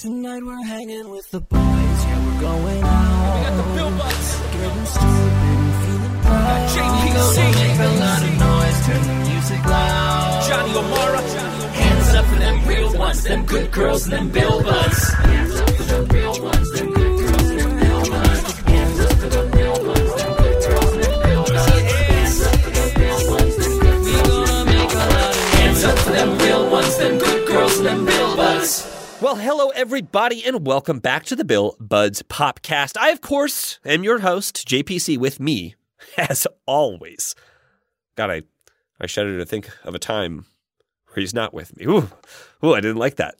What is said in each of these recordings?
Tonight we're hanging with the boys, yeah, we're going out. We got the Bill Buds. Getting stupid and feeling proud. JPC. Make a lot of noise, turn the music loud. Johnny O'Mara. Johnny O'Mara. Hands up for them real ones, them good girls and them Bill Buds. Hands up for them real ones, them Well, hello, everybody, and welcome back to the Bill Buds Popcast. I, of course, am your host, JPC, with me, as always. God, I, I shudder to think of a time where he's not with me. Ooh, ooh, I didn't like that.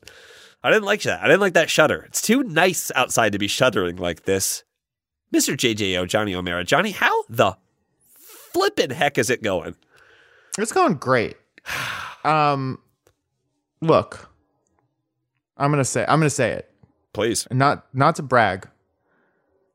I didn't like that. I didn't like that shudder. It's too nice outside to be shuddering like this. Mr. JJO, Johnny O'Mara. Johnny, how the flippin' heck is it going? It's going great. Um, look, I'm gonna say I'm gonna say it. Please. Not not to brag,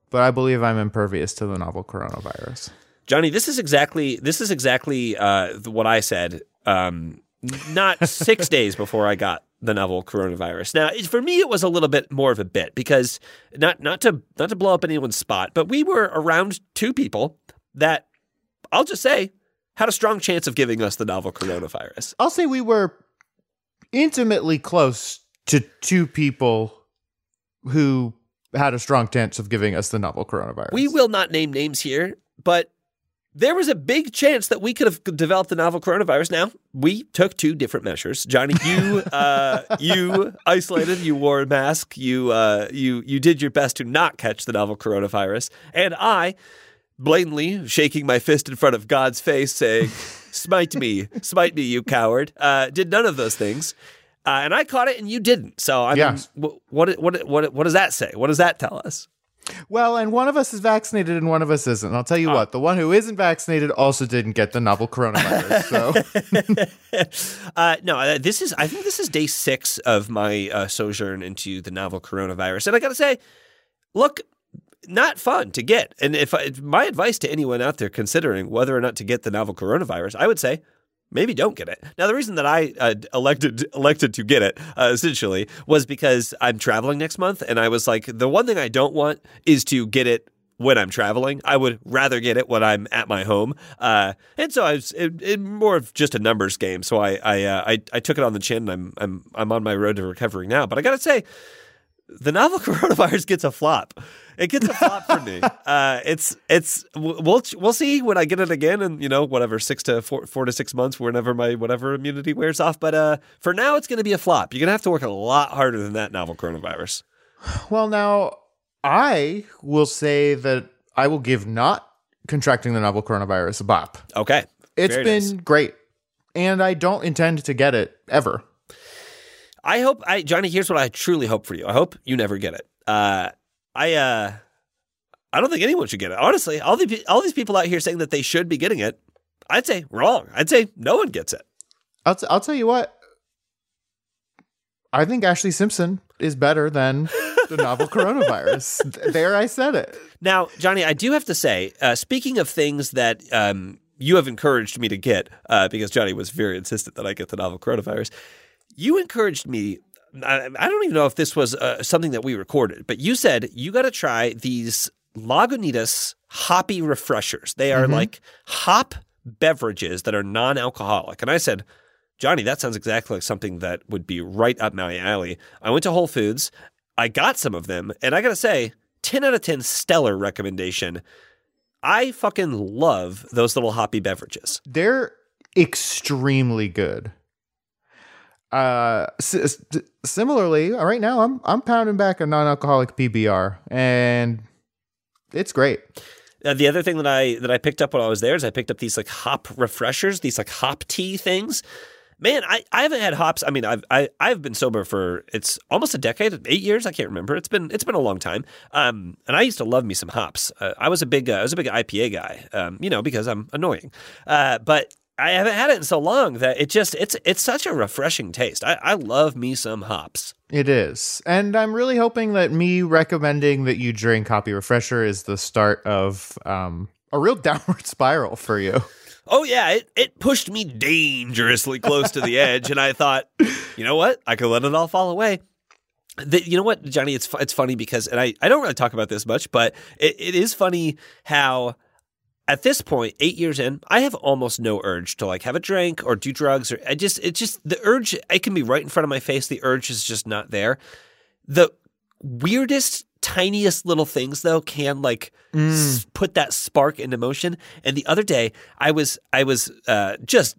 but I believe I'm impervious to the novel coronavirus. Johnny, this is exactly this is exactly uh, what I said. Um, not six days before I got the novel coronavirus. Now, for me, it was a little bit more of a bit because not not to not to blow up anyone's spot, but we were around two people that I'll just say had a strong chance of giving us the novel coronavirus. I'll say we were intimately close to two people who had a strong chance of giving us the novel coronavirus. We will not name names here, but there was a big chance that we could have developed the novel coronavirus. Now we took two different measures. Johnny, you uh, you isolated, you wore a mask, you uh, you you did your best to not catch the novel coronavirus, and I blatantly shaking my fist in front of God's face, saying, "Smite me, smite me, you coward!" Uh, did none of those things. Uh, and I caught it, and you didn't. So, I mean, wh- what, what, what, what does that say? What does that tell us? Well, and one of us is vaccinated and one of us isn't. I'll tell you what, the one who isn't vaccinated also didn't get the novel coronavirus. So uh, no, uh, this is. I think this is day six of my uh, sojourn into the novel coronavirus, and I got to say, look, not fun to get. And if I, my advice to anyone out there considering whether or not to get the novel coronavirus, I would say. Maybe don't get it. Now, the reason that I uh, elected elected to get it uh, essentially was because I'm traveling next month, and I was like, the one thing I don't want is to get it when I'm traveling. I would rather get it when I'm at my home. Uh, and so I was it, it more of just a numbers game. So I I, uh, I I took it on the chin. And I'm I'm I'm on my road to recovery now. But I gotta say, the novel coronavirus gets a flop. It gets a flop for me. Uh, it's it's we'll we'll see when I get it again, and you know whatever six to four four to six months, whenever my whatever immunity wears off. But uh, for now, it's going to be a flop. You're going to have to work a lot harder than that novel coronavirus. Well, now I will say that I will give not contracting the novel coronavirus a bop. Okay, It's Very been nice. great, and I don't intend to get it ever. I hope I Johnny. Here's what I truly hope for you. I hope you never get it. Uh, I uh, I don't think anyone should get it. Honestly, all the all these people out here saying that they should be getting it, I'd say wrong. I'd say no one gets it. I'll, t- I'll tell you what. I think Ashlee Simpson is better than the novel coronavirus. There, I said it. Now, Johnny, I do have to say, uh, speaking of things that um, you have encouraged me to get, uh, because Johnny was very insistent that I get the novel coronavirus, you encouraged me. I, I don't even know if this was uh, something that we recorded, but you said you got to try these Lagunitas hoppy refreshers. They are like hop beverages that are non alcoholic. And I said, Johnny, that sounds exactly like something that would be right up my alley. I went to Whole Foods, I got some of them, and I gotta say, 10 out of 10 stellar recommendation. I fucking love those little hoppy beverages. They're extremely good. Uh, s- similarly, right now I'm I'm pounding back a non-alcoholic PBR, and it's great. Uh, the other thing that I that I picked up when I was there is I picked up these like hop refreshers, these like hop tea things. Man, I, I haven't had hops. I mean, I've I, I've been sober for it's almost a decade, eight years. I can't remember. It's been it's been a long time. Um, and I used to love me some hops. Uh, I was a big uh, I was a big IPA guy. Um, you know, because I'm annoying. Uh, but I haven't had it in so long that it just it's it's such a refreshing taste. I, I love me some hops. It is, and I'm really hoping that me recommending that you drink Hoppy Refresher is the start of um, a real downward spiral for you. Oh yeah, it, it pushed me dangerously close to the edge, and I thought, you know what? I could let it all fall away. the, you know what, Johnny? It's it's funny because, and I, I don't really talk about this much, but it, it is funny how at this point, eight years in, I have almost no urge to like have a drink or do drugs or I just it just the urge it can be right in front of my face. The urge is just not there. The weirdest, tiniest little things though can like s- put that spark into motion. And the other day, I was I was uh, just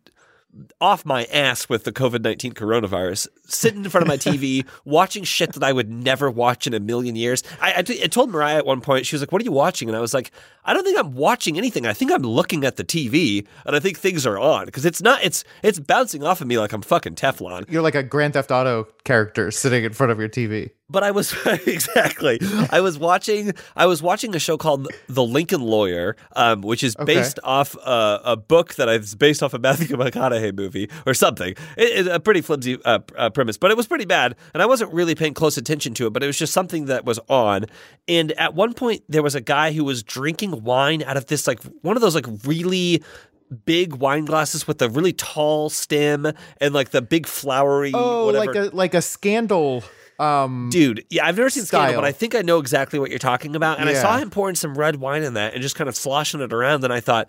off my ass with the COVID 19 coronavirus, sitting in front of my TV, watching shit that I would never watch in a million years. I, I, t- I told Mariah at one point, she was like, What are you watching? And I was like, I don't think I'm watching anything. I think I'm looking at the TV and I think things are on because it's not, it's, it's bouncing off of me like I'm fucking Teflon. You're like a Grand Theft Auto character sitting in front of your TV. But I was exactly. I was watching. I was watching a show called The Lincoln Lawyer, um, which is Okay. based off uh, a book that is based off a Matthew McConaughey movie or something. It, it- a pretty flimsy uh, uh, premise, but it was pretty bad, and I wasn't really paying close attention to it. But it was just something that was on. And at one point, there was a guy who was drinking wine out of this like one of those like really big wine glasses with the really tall stem and like the big flowery Oh, whatever. like a like a scandal. Um, Dude, yeah, I've never seen Scandal, but I think I know exactly what you're talking about. And I saw him pouring some red wine in that and just kind of sloshing it around. And I thought,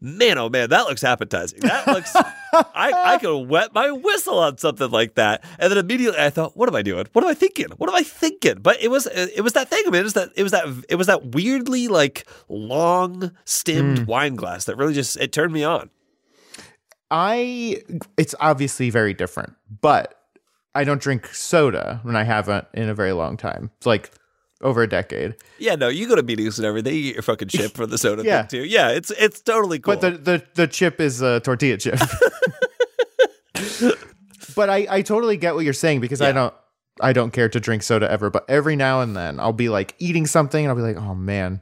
man, oh man, that looks appetizing. That looks, I, I could wet my whistle on something like that. And then immediately I thought, what am I doing? What am I thinking? What am I thinking? But it was, it was that thing. I mean, it was that, it was that, it was that weirdly like long stemmed Mm. wine glass that really just, it turned me on. I it's obviously very different, but I don't drink soda when I haven't in a very long time. It's like over a decade. Yeah, no, you go to meetings and everything. You get your fucking chip for the soda Yeah. thing too. Yeah, it's, it's totally cool. But the, the the chip is a tortilla chip. but I I totally get what you're saying because I don't I don't care to drink soda ever, but every now and then I'll be like eating something and I'll be like, "Oh man,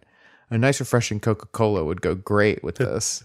a nice refreshing Coca-Cola would go great with this."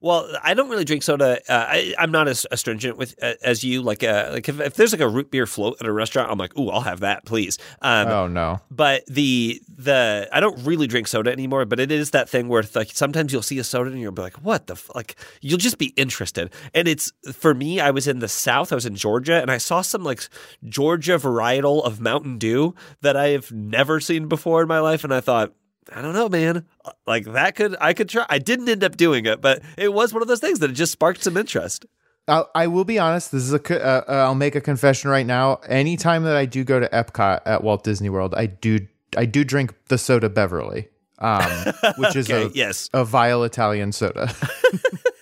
Well, I don't really drink soda. Uh, I, I'm not as astringent with uh, as you. Like, uh, like if, if there's like a root beer float at a restaurant, I'm like, ooh, I'll have that, please. Um, oh no. But the the I don't really drink soda anymore. But it is that thing where like sometimes you'll see a soda and you'll be like, what the f-? like you'll just be interested. And it's for me. I was in the South. I was in Georgia, and I saw some like Georgia varietal of Mountain Dew that I have never seen before in my life, and I thought. I don't know, man. Like that could I could try. I didn't end up doing it, but it was one of those things that it just sparked some interest. I'll, I will be honest. This is a. Uh, uh, I'll make a confession right now. Anytime that I do go to Epcot at Walt Disney World, I do. I do drink the soda Beverly, um, which is a yes. a vile Italian soda.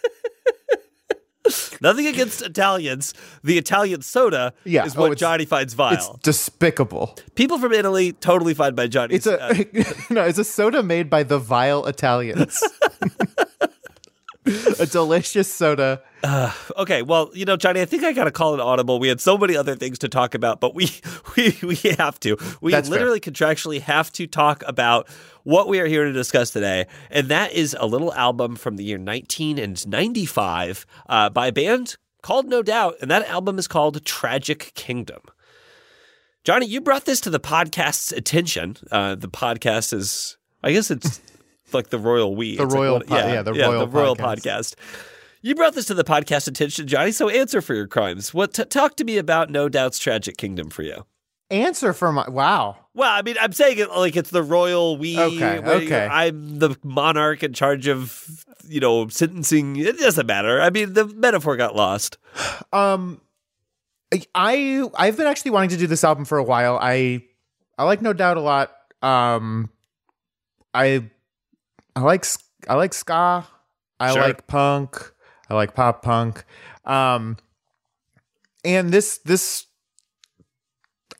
Nothing against Italians. The Italian soda Yeah. is Oh, what it's- Johnny finds vile. it's despicable. People from Italy totally fine by Johnny. It's a uh, no. It's a soda made by the vile Italians. a delicious soda. okay. Well, you know, Johnny, I think I got to call it audible. We had so many other things to talk about, but we we we have to. We That's fair. literally contractually have to talk about what we are here to discuss today, and that is a little album from the year 1995 uh, by a band called No Doubt, and that album is called Tragic Kingdom. Johnny, you brought this to the podcast's attention. Uh, the podcast is, I guess it's like the royal we. The It's like royal what- po- yeah, the royal the royal podcast. podcast. You brought this to the podcast attention, Johnny. So answer for your crimes. What? T- talk to me about No Doubt's tragic kingdom for you. Answer for my wow. Well, I mean, I'm saying it like it's the royal we. Okay, okay. I'm the monarch in charge of, you know, sentencing. It doesn't matter. I mean, the metaphor got lost. Um, I I've been actually wanting to do this album for a while. I I like No Doubt a lot. Um, I I like I like ska. I Sure. like punk. I like pop punk. Um, and this this.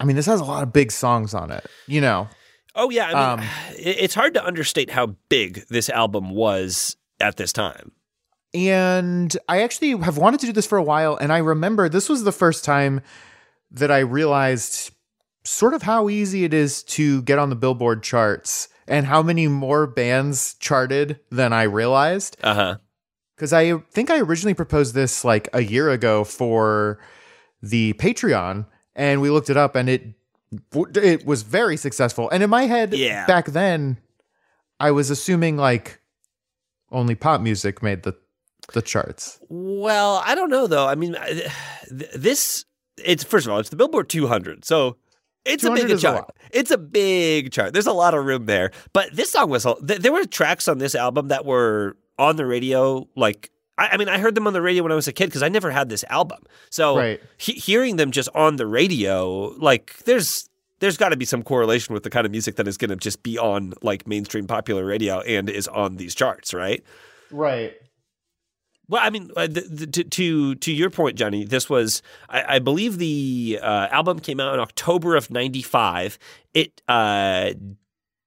I mean, this has a lot of big songs on it. You know, Oh yeah, I mean, Um, it's hard to understate how big this album was at this time. And I actually have wanted to do this for a while. And I remember this was the first time that I realized sort of how easy it is to get on the Billboard charts and how many more bands charted than I realized. Uh huh. Because I think I originally proposed this like a year ago for the Patreon, and we looked it up, and it it was very successful. And in my head, Yeah. back then, I was assuming like only pop music made the the charts. Well, I don't know though. I mean, th- this it's first of all, it's the Billboard 200. So It's a big a chart. lot. it's a big chart. There's a lot of room there. But this song was, th- there were tracks on this album that were on the radio. Like, I, I mean, I heard them on the radio when I was a kid because I never had this album. So Right. he- hearing them just on the radio, like, there's, there's got to be some correlation with the kind of music that is going to just be on like mainstream popular radio and is on these charts, right? Right. Well, I mean, uh, the, the, to, to to your point, Johnny, this was I, I believe the uh, album came out in October of '95. It uh,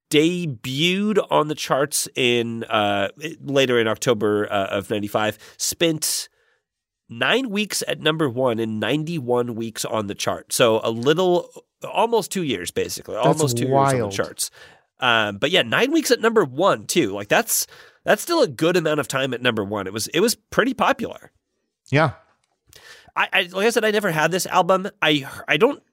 debuted on the charts in uh, later in October uh, of '95. Spent nine weeks at number one and 91 weeks on the chart. So a little, almost two years, basically, almost two years on the charts. Um, but yeah, nine weeks at number one too. Like that's that's still a good amount of time at number one. It was it was pretty popular. Yeah. I, I like I said, I never had this album. I I don't.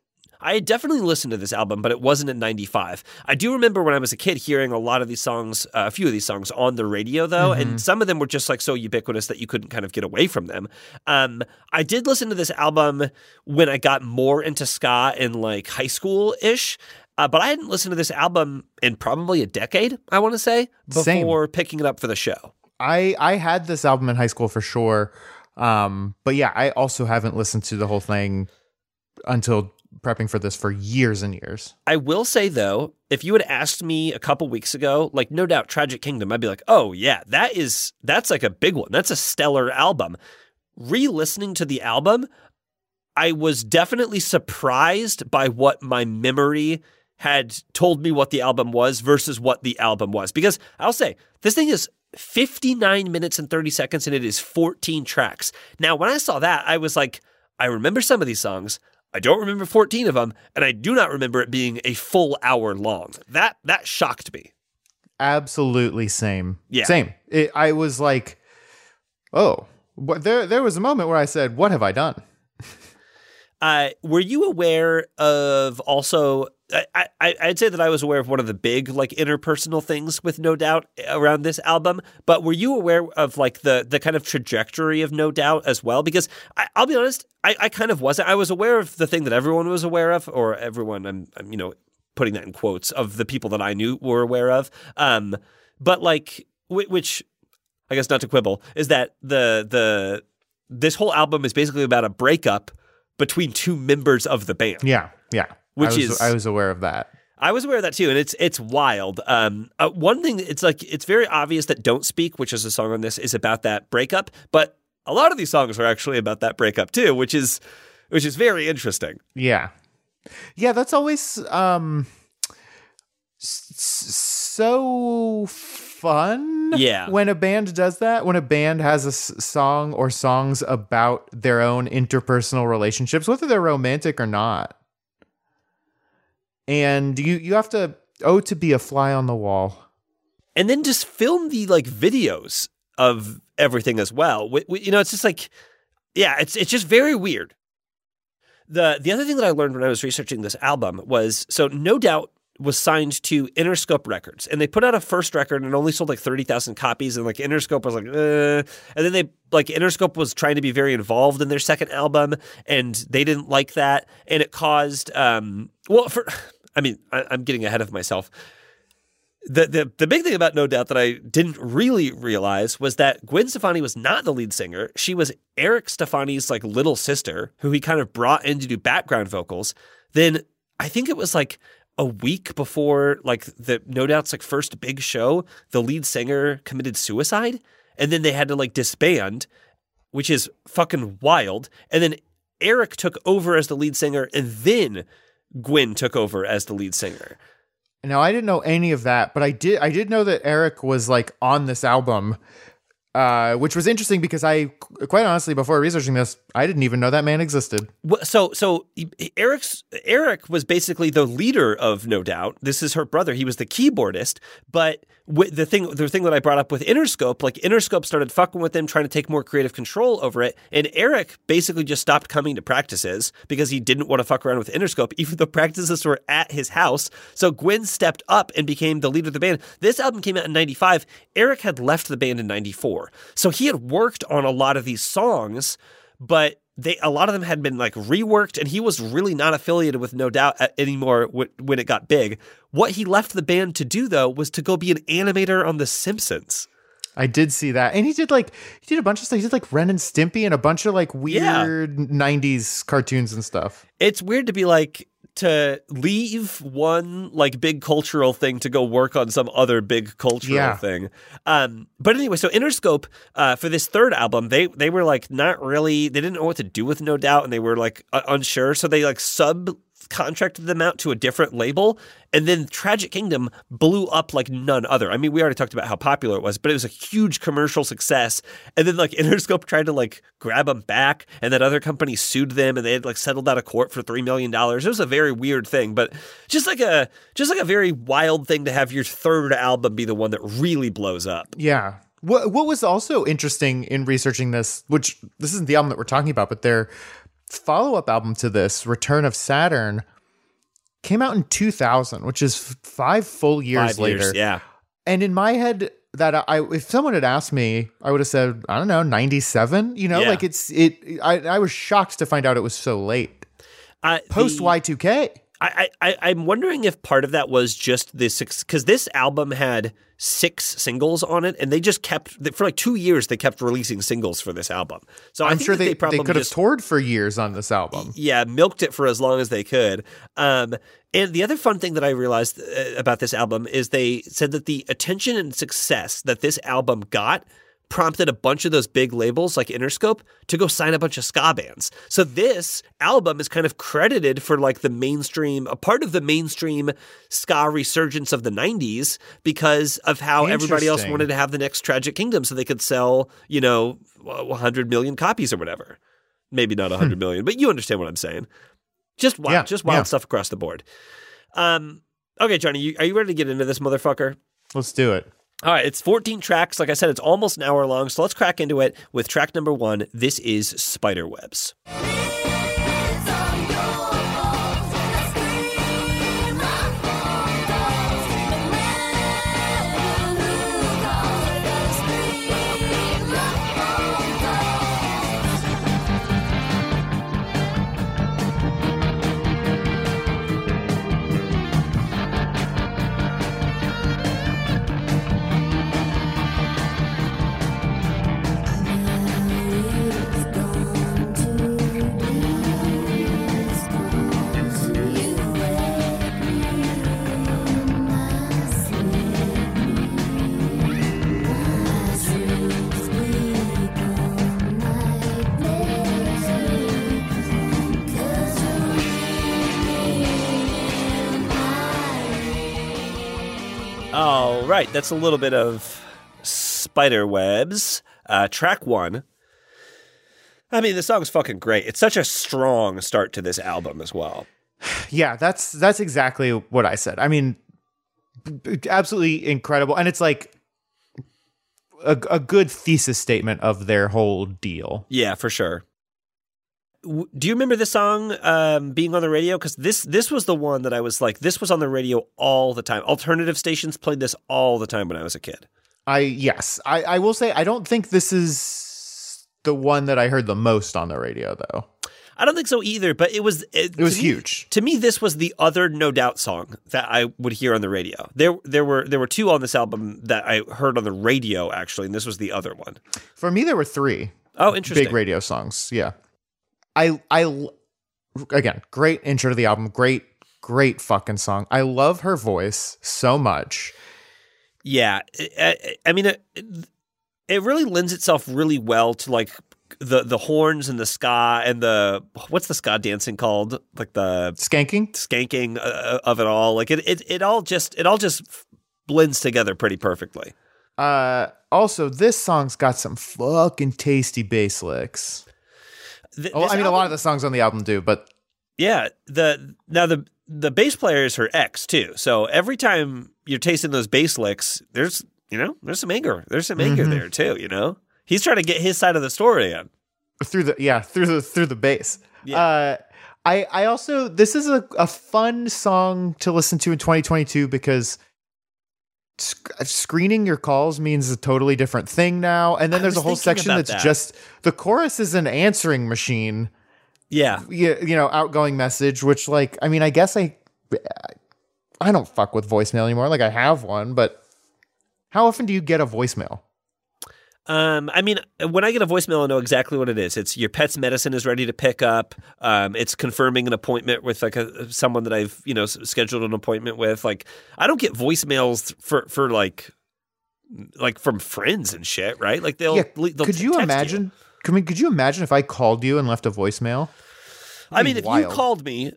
I had definitely listened to this album, but it wasn't in '95. I do remember when I was a kid hearing a lot of these songs, uh, a few of these songs on the radio, though, and some of them were just like so ubiquitous that you couldn't kind of get away from them. Um, I did listen to this album when I got more into ska in like high school ish. Uh, but I hadn't listened to this album in probably a decade, I want to say, Same. before picking it up for the show. I I had this album in high school for sure. Um, but yeah, I also haven't listened to the whole thing until prepping for this for years and years. I will say though, if you had asked me a couple weeks ago, like no doubt Tragic Kingdom, I'd be like, "Oh yeah, that is that's like a big one. That's a stellar album." Re-listening to the album, I was definitely surprised by what my memory had told me what the album was versus what the album was. Because I'll say, this thing is 59 minutes and 30 seconds and it is 14 tracks. Now, when I saw that, I was like, I remember some of these songs. I don't remember 14 of them, and I do not remember it being a full hour long. That that shocked me. Absolutely same. Yeah. Same. It, I was like, oh, but there there was a moment where I said, "What have I done?" Uh, were you aware of also? I, I, I'd say that I was aware of one of the big like interpersonal things with No Doubt around this album. But were you aware of like the the kind of trajectory of No Doubt as well? Because I, I'll be honest, I, I kind of wasn't. I was aware of the thing that everyone was aware of, or everyone. I'm, I'm you know putting that in quotes of the people that I knew were aware of. Um, but like whi- which I guess not to quibble is that the the this whole album is basically about a breakup between two members of the band. Yeah, yeah. Which I was, is- I was aware of that. I was aware of that too, and it's it's wild. Um, uh, one thing it's like it's very obvious that "Don't Speak," which is a song on this, is about that breakup, but a lot of these songs are actually about that breakup too, which is which is very interesting. Yeah. Yeah, that's always um so fun. Yeah. When a band does that, when a band has a s- song or songs about their own interpersonal relationships, whether they're romantic or not. And you you have to oh to be a fly on the wall. and then just film the like videos of everything as well. Wh- wh- You know, it's just like, yeah, it's it's just very weird. The the other thing that I learned when I was researching this album was so no doubt was signed to Interscope Records, and they put out a first record and only sold like thirty thousand copies, and like Interscope was like, uh, and then they like Interscope was trying to be very involved in their second album, and they didn't like that, and it caused um well for. I mean, I, I'm getting ahead of myself the, the the big thing about No Doubt that I didn't really realize was that Gwen Stefani was not the lead singer. She was Eric Stefani's like little sister, who he kind of brought in to do background vocals. Then I think it was like a week before like the No Doubt's like first big show, the lead singer committed suicide, and then they had to like disband, which is fucking wild. And then Eric took over as the lead singer, and then Gwen took over as the lead singer. Now I didn't know any of that, but I did I did know that Eric was like on this album. Uh, which was interesting because I, quite honestly, before researching this, I didn't even know that man existed. So, so Eric's Eric was basically the leader of No Doubt. This is her brother. He was the keyboardist. But the thing, the thing that I brought up with Interscope, like Interscope started fucking with him, trying to take more creative control over it. And Eric basically just stopped coming to practices because he didn't want to fuck around with Interscope, even though practices were at his house. So Gwen stepped up and became the leader of the band. This album came out in '95. Eric had left the band in '94, so he had worked on a lot of these songs but they a lot of them had been like reworked, and he was really not affiliated with No Doubt uh, anymore when it got big. What he left the band to do though was to go be an animator on The Simpsons. I did see that. And he did like he did a bunch of stuff. He did like Ren and Stimpy and a bunch of like Yeah. weird 90s cartoons and stuff. It's weird to be like to leave one like big cultural thing to go work on some other big cultural Yeah. thing. Um, but anyway, so Interscope uh, for this third album, they they were like not really they didn't know what to do with No Doubt, and they were like uh, unsure, so they like sub contracted them out to a different label and then Tragic Kingdom blew up like none other. I mean, we already talked about how popular it was, but it was a huge commercial success. And then like Interscope tried to like grab them back and that other company sued them and they had like settled out of court for 3 million dollars. It was a very weird thing, but just like a just like a very wild thing to have your third album be the one that really blows up. Yeah. What what was also interesting in researching this, which this isn't the album that we're talking about, but their follow-up album to this, Return of Saturn, came out in 2000, which is f- 5 full years Five later. years, yeah. And in my head that I if someone had asked me, I would have said, I don't know, 97, you know, Yeah. like it's it I I was shocked to find out it was so late. Uh, Post the- Y2K. I, I, I'm wondering if part of that was just the six, because this album had six singles on it, and they just kept for like two years. They kept releasing singles for this album. So I I'm think sure they, they, probably could have just toured for years on this album. yeah milked it for as long as they could. Um, and the other fun thing that I realized uh, about this album is they said that the attention and success that this album got prompted a bunch of those big labels like Interscope to go sign a bunch of ska bands. So this album is kind of credited for like the mainstream, a part of the mainstream ska resurgence of the 90s because of how everybody else wanted to have the next Tragic Kingdom so they could sell, you know, 100 million copies or whatever. Maybe not 100 million, but you understand what I'm saying. Just wild, Yeah, just wild yeah. stuff across the board. Um, okay, Johnny, you, are you ready to get into this motherfucker? Let's do it. All right, it's 14 tracks. Like I said, it's almost an hour long. So let's crack into it with track number one. This is Spiderwebs. All right, that's a little bit of Spiderwebs. Uh, track one. I mean, the song's fucking great. It's such a strong start to this album as well. Yeah, that's that's exactly what I said. I mean, absolutely incredible, and it's like a, a good thesis statement of their whole deal. Yeah, for sure. W- Do you remember this song um, being on the radio? Because this this was the one that I was like, this was on the radio all the time. Alternative stations played this all the time when I was a kid. I yes, I I will say I don't think this is the one that I heard the most on the radio though. I don't think so either, but it was it, It was to me- huge. to me. This was the other No Doubt song that I would hear on the radio. There there were there were two on this album that I heard on the radio actually, and this was the other one. For me, there were three Oh, interesting. big radio songs. Yeah, I I again great intro to the album. Great great fucking song. I love her voice so much. Yeah, I, I- I mean, it, it really lends itself really well to like the the horns and the ska and the what's the ska dancing called? Like the Skanking. skanking uh, of it all. Like it, it, it all just it all just blends together pretty perfectly. Uh, also, this song's got some fucking tasty bass licks. Th- Oh, I mean, a lot of the songs on the album do, but Yeah, the now the the bass player is her ex too. So every time you're tasting those bass licks, there's you know there's some anger. There's some anger Mhm. there too. You know, he's trying to get his side of the story in. through the yeah through the through the bass. Yeah. Uh, I I also this is a, a fun song to listen to in 2022 because sc- uh, screening your calls means a totally different thing now. And then I there's a whole section that's that. just the chorus is an answering machine, Yeah. you, you know, outgoing message, which like, I mean, I guess I, I don't fuck with voicemail anymore. Like I have one, but how often do you get a voicemail? Um, I mean, when I get a voicemail, I know exactly what it is. It's your pet's medicine is ready to pick up. Um, it's confirming an appointment with like a someone that I've you know scheduled an appointment with. Like, I don't get voicemails for for like like from friends and shit, right? Like they'll. yeah. they'll could you imagine? Could, we, could you imagine if I called you and left a voicemail? I mean, if wild. you called me,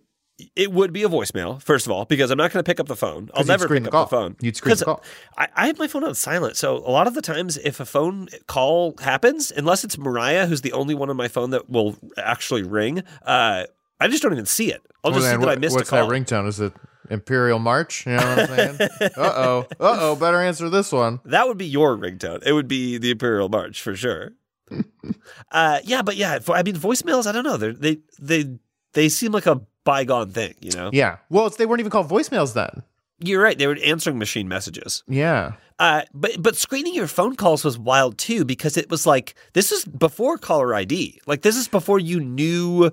it would be a voicemail. First of all, because I'm not going to pick up the phone. I'll never pick the up the phone. You'd screen the call. I, I have my phone on silent, so a lot of the times, if a phone call happens, unless it's Mariah, who's the only one on my phone that will actually ring, uh, I just don't even see it. I'll just Well, see that I missed what's a call. What's that ringtone? Is it Imperial March? You know what I'm saying? uh oh. Uh oh. Better answer this one. That would be your ringtone. It would be the Imperial March for sure. uh, yeah, but yeah, I mean, voicemails. I don't know. They're, they they they seem like a bygone thing. You know, Yeah. Well, they weren't even called voicemails then. you're right. They were answering machine messages. Yeah. Uh, but but screening your phone calls was wild too because it was like this is before caller ID. Like this is before you knew.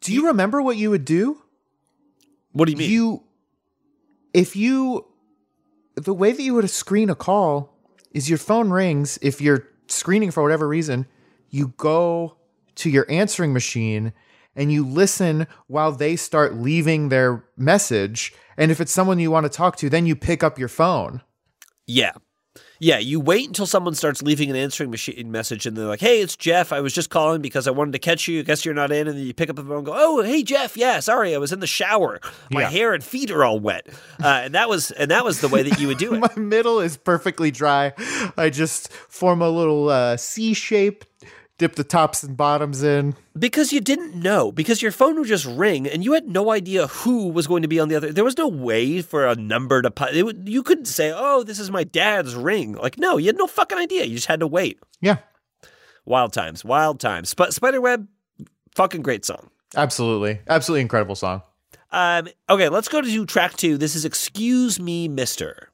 Do you remember what you would do? What do you mean? You, if you, the way that you would screen a call is your phone rings. If you're screening for whatever reason, you go to your answering machine and you listen while they start leaving their message. And if it's someone you want to talk to, then you pick up your phone. yeah, yeah. You wait until someone starts leaving an answering machine message, and they're like, "Hey, it's Jeff. I was just calling because I wanted to catch you. I guess you're not in." And then you pick up the phone and go, "Oh, hey, Jeff. Yeah, sorry, I was in the shower. My Yeah. hair and feet are all wet." Uh, and that was and that was the way that you would do it. My middle is perfectly dry. I just form a little uh, C shape, dip the tops and bottoms in. Because you didn't know, because your phone would just ring and you had no idea who was going to be on the other. There was no way for a number to put. It would, you couldn't say, "Oh, this is my dad's ring." Like, no, you had no fucking idea. You just had to wait. Yeah, Wild times, wild times. But Spiderweb, fucking great song. absolutely. Absolutely incredible song. Um, okay, let's go to track two. This is "Excuse Me, Mister."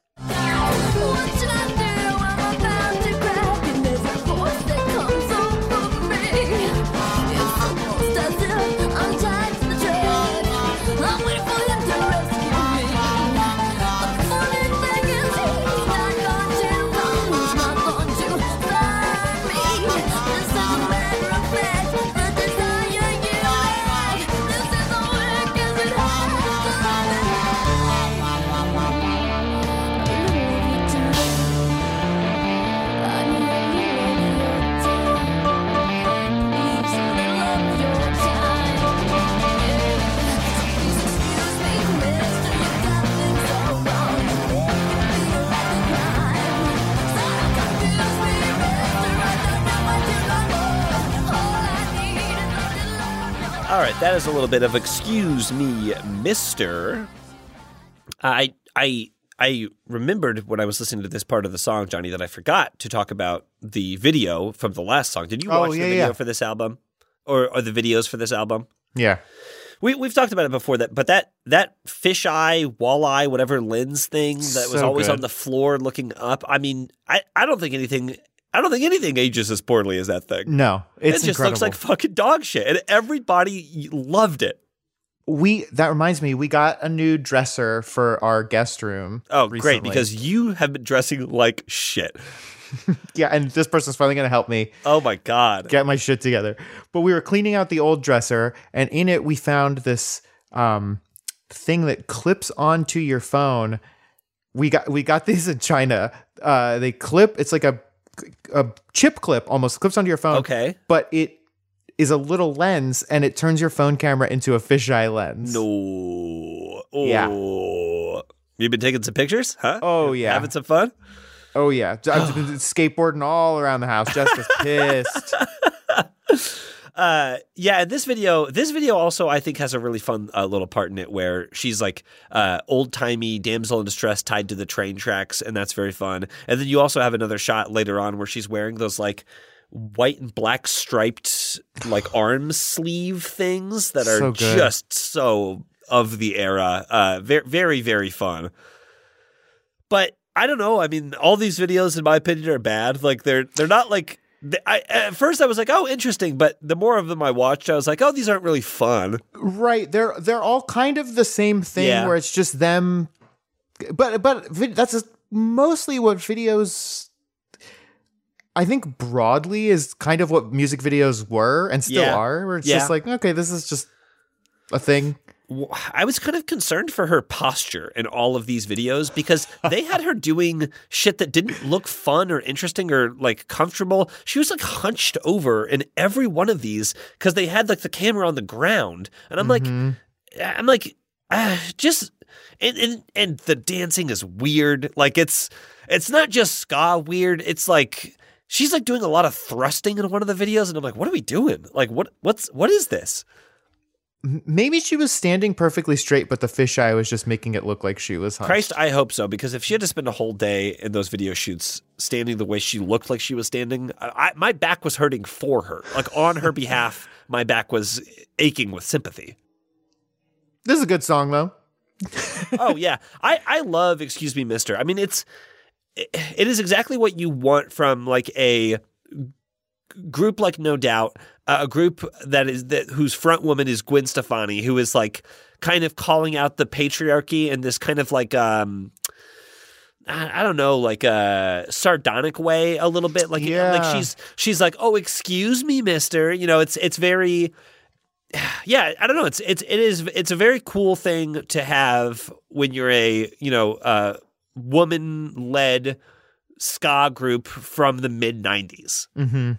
Right, that is a little bit of "Excuse Me, Mister." Uh, I I I remembered when I was listening to this part of the song, Johnny, that I forgot to talk about the video from the last song. Did you Oh, watch yeah, the video yeah. for this album, or, or the videos for this album? Yeah. We we've talked about it before that, but that that fisheye, walleye, whatever lens thing that was So always good. on the floor looking up. I mean, I I don't think anything. I don't think anything ages as poorly as that thing. No, it's it just incredible. looks like fucking dog shit, and everybody loved it. we that reminds me, we got a new dresser for our guest room. Oh, great! Because you have been dressing like shit. yeah, and this person's finally gonna help me Oh my god! get my shit together. But we were cleaning out the old dresser, and in it we found this um thing that clips onto your phone. We got we got these in China. Uh, they clip. It's like a a chip clip almost clips onto your phone. Okay. but it is a little lens, and it turns your phone camera into a fisheye lens. No. Oh. Yeah. You've been taking some pictures, huh? Oh yeah. Having some fun. Oh yeah, I've been skateboarding all around the house. Jessica's pissed. Uh, yeah, and this video, this video also I think has a really fun uh, little part in it where she's like uh, old timey damsel in distress tied to the train tracks, and that's very fun. And then you also have another shot later on where she's wearing those like white and black striped like arm sleeve things that are So just so of the era. Uh, very, very, very fun. But I don't know. I mean, all these videos, in my opinion, are bad. Like they're they're not like. I, at first, I was like, "Oh, interesting," but the more of them I watched, I was like, "Oh, these aren't really fun." Right. They're they're all kind of the same thing Yeah. where it's just them but but that's mostly what videos I think broadly is kind of what music videos were and still Yeah. are where it's Yeah. just like okay, this is just a thing. I was kind of concerned for her posture in all of these videos because they had her doing shit that didn't look fun or interesting or like comfortable. She was like hunched over in every one of these because they had like the camera on the ground, and I'm like, I'm like, ah, just and, and and the dancing is weird. Like it's it's not just ska weird. It's like. She's like doing a lot of thrusting in one of the videos, and I'm like, "What are we doing? Like, what? What's what is this?" Maybe she was standing perfectly straight, but the fisheye was just making it look like she was hunched. Christ, I hope so because if she had to spend a whole day in those video shoots standing the way she looked like she was standing, I, I, my back was hurting for her. Like on her behalf, my back was aching with sympathy. This is a good song though. oh yeah, I I love Excuse Me, Mister. I mean, it's it, it is exactly what you want from like a group like No Doubt, uh, a group that is that whose front woman is Gwen Stefani, who is like kind of calling out the patriarchy in this kind of like um. I don't know, like a sardonic way, a little bit. Like, like she's she's like, "Oh, excuse me, Mister." You know, it's it's very, yeah. I don't know. It's it's it is it's a very cool thing to have when you're a you know uh, woman led ska group from the mid '90s. Mm-hmm.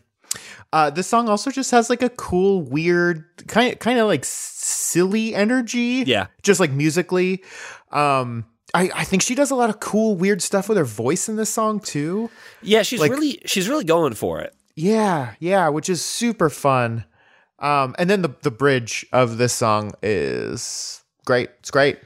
Uh, this song also just has like a cool, weird, kind of, kind of like silly energy. Yeah. just like musically. Um, I, I think she does a lot of cool, weird stuff with her voice in this song too. Yeah, she's Like- really she's really going for it. Yeah, yeah, which is super fun. Um, and then the the bridge of this song is great. It's great.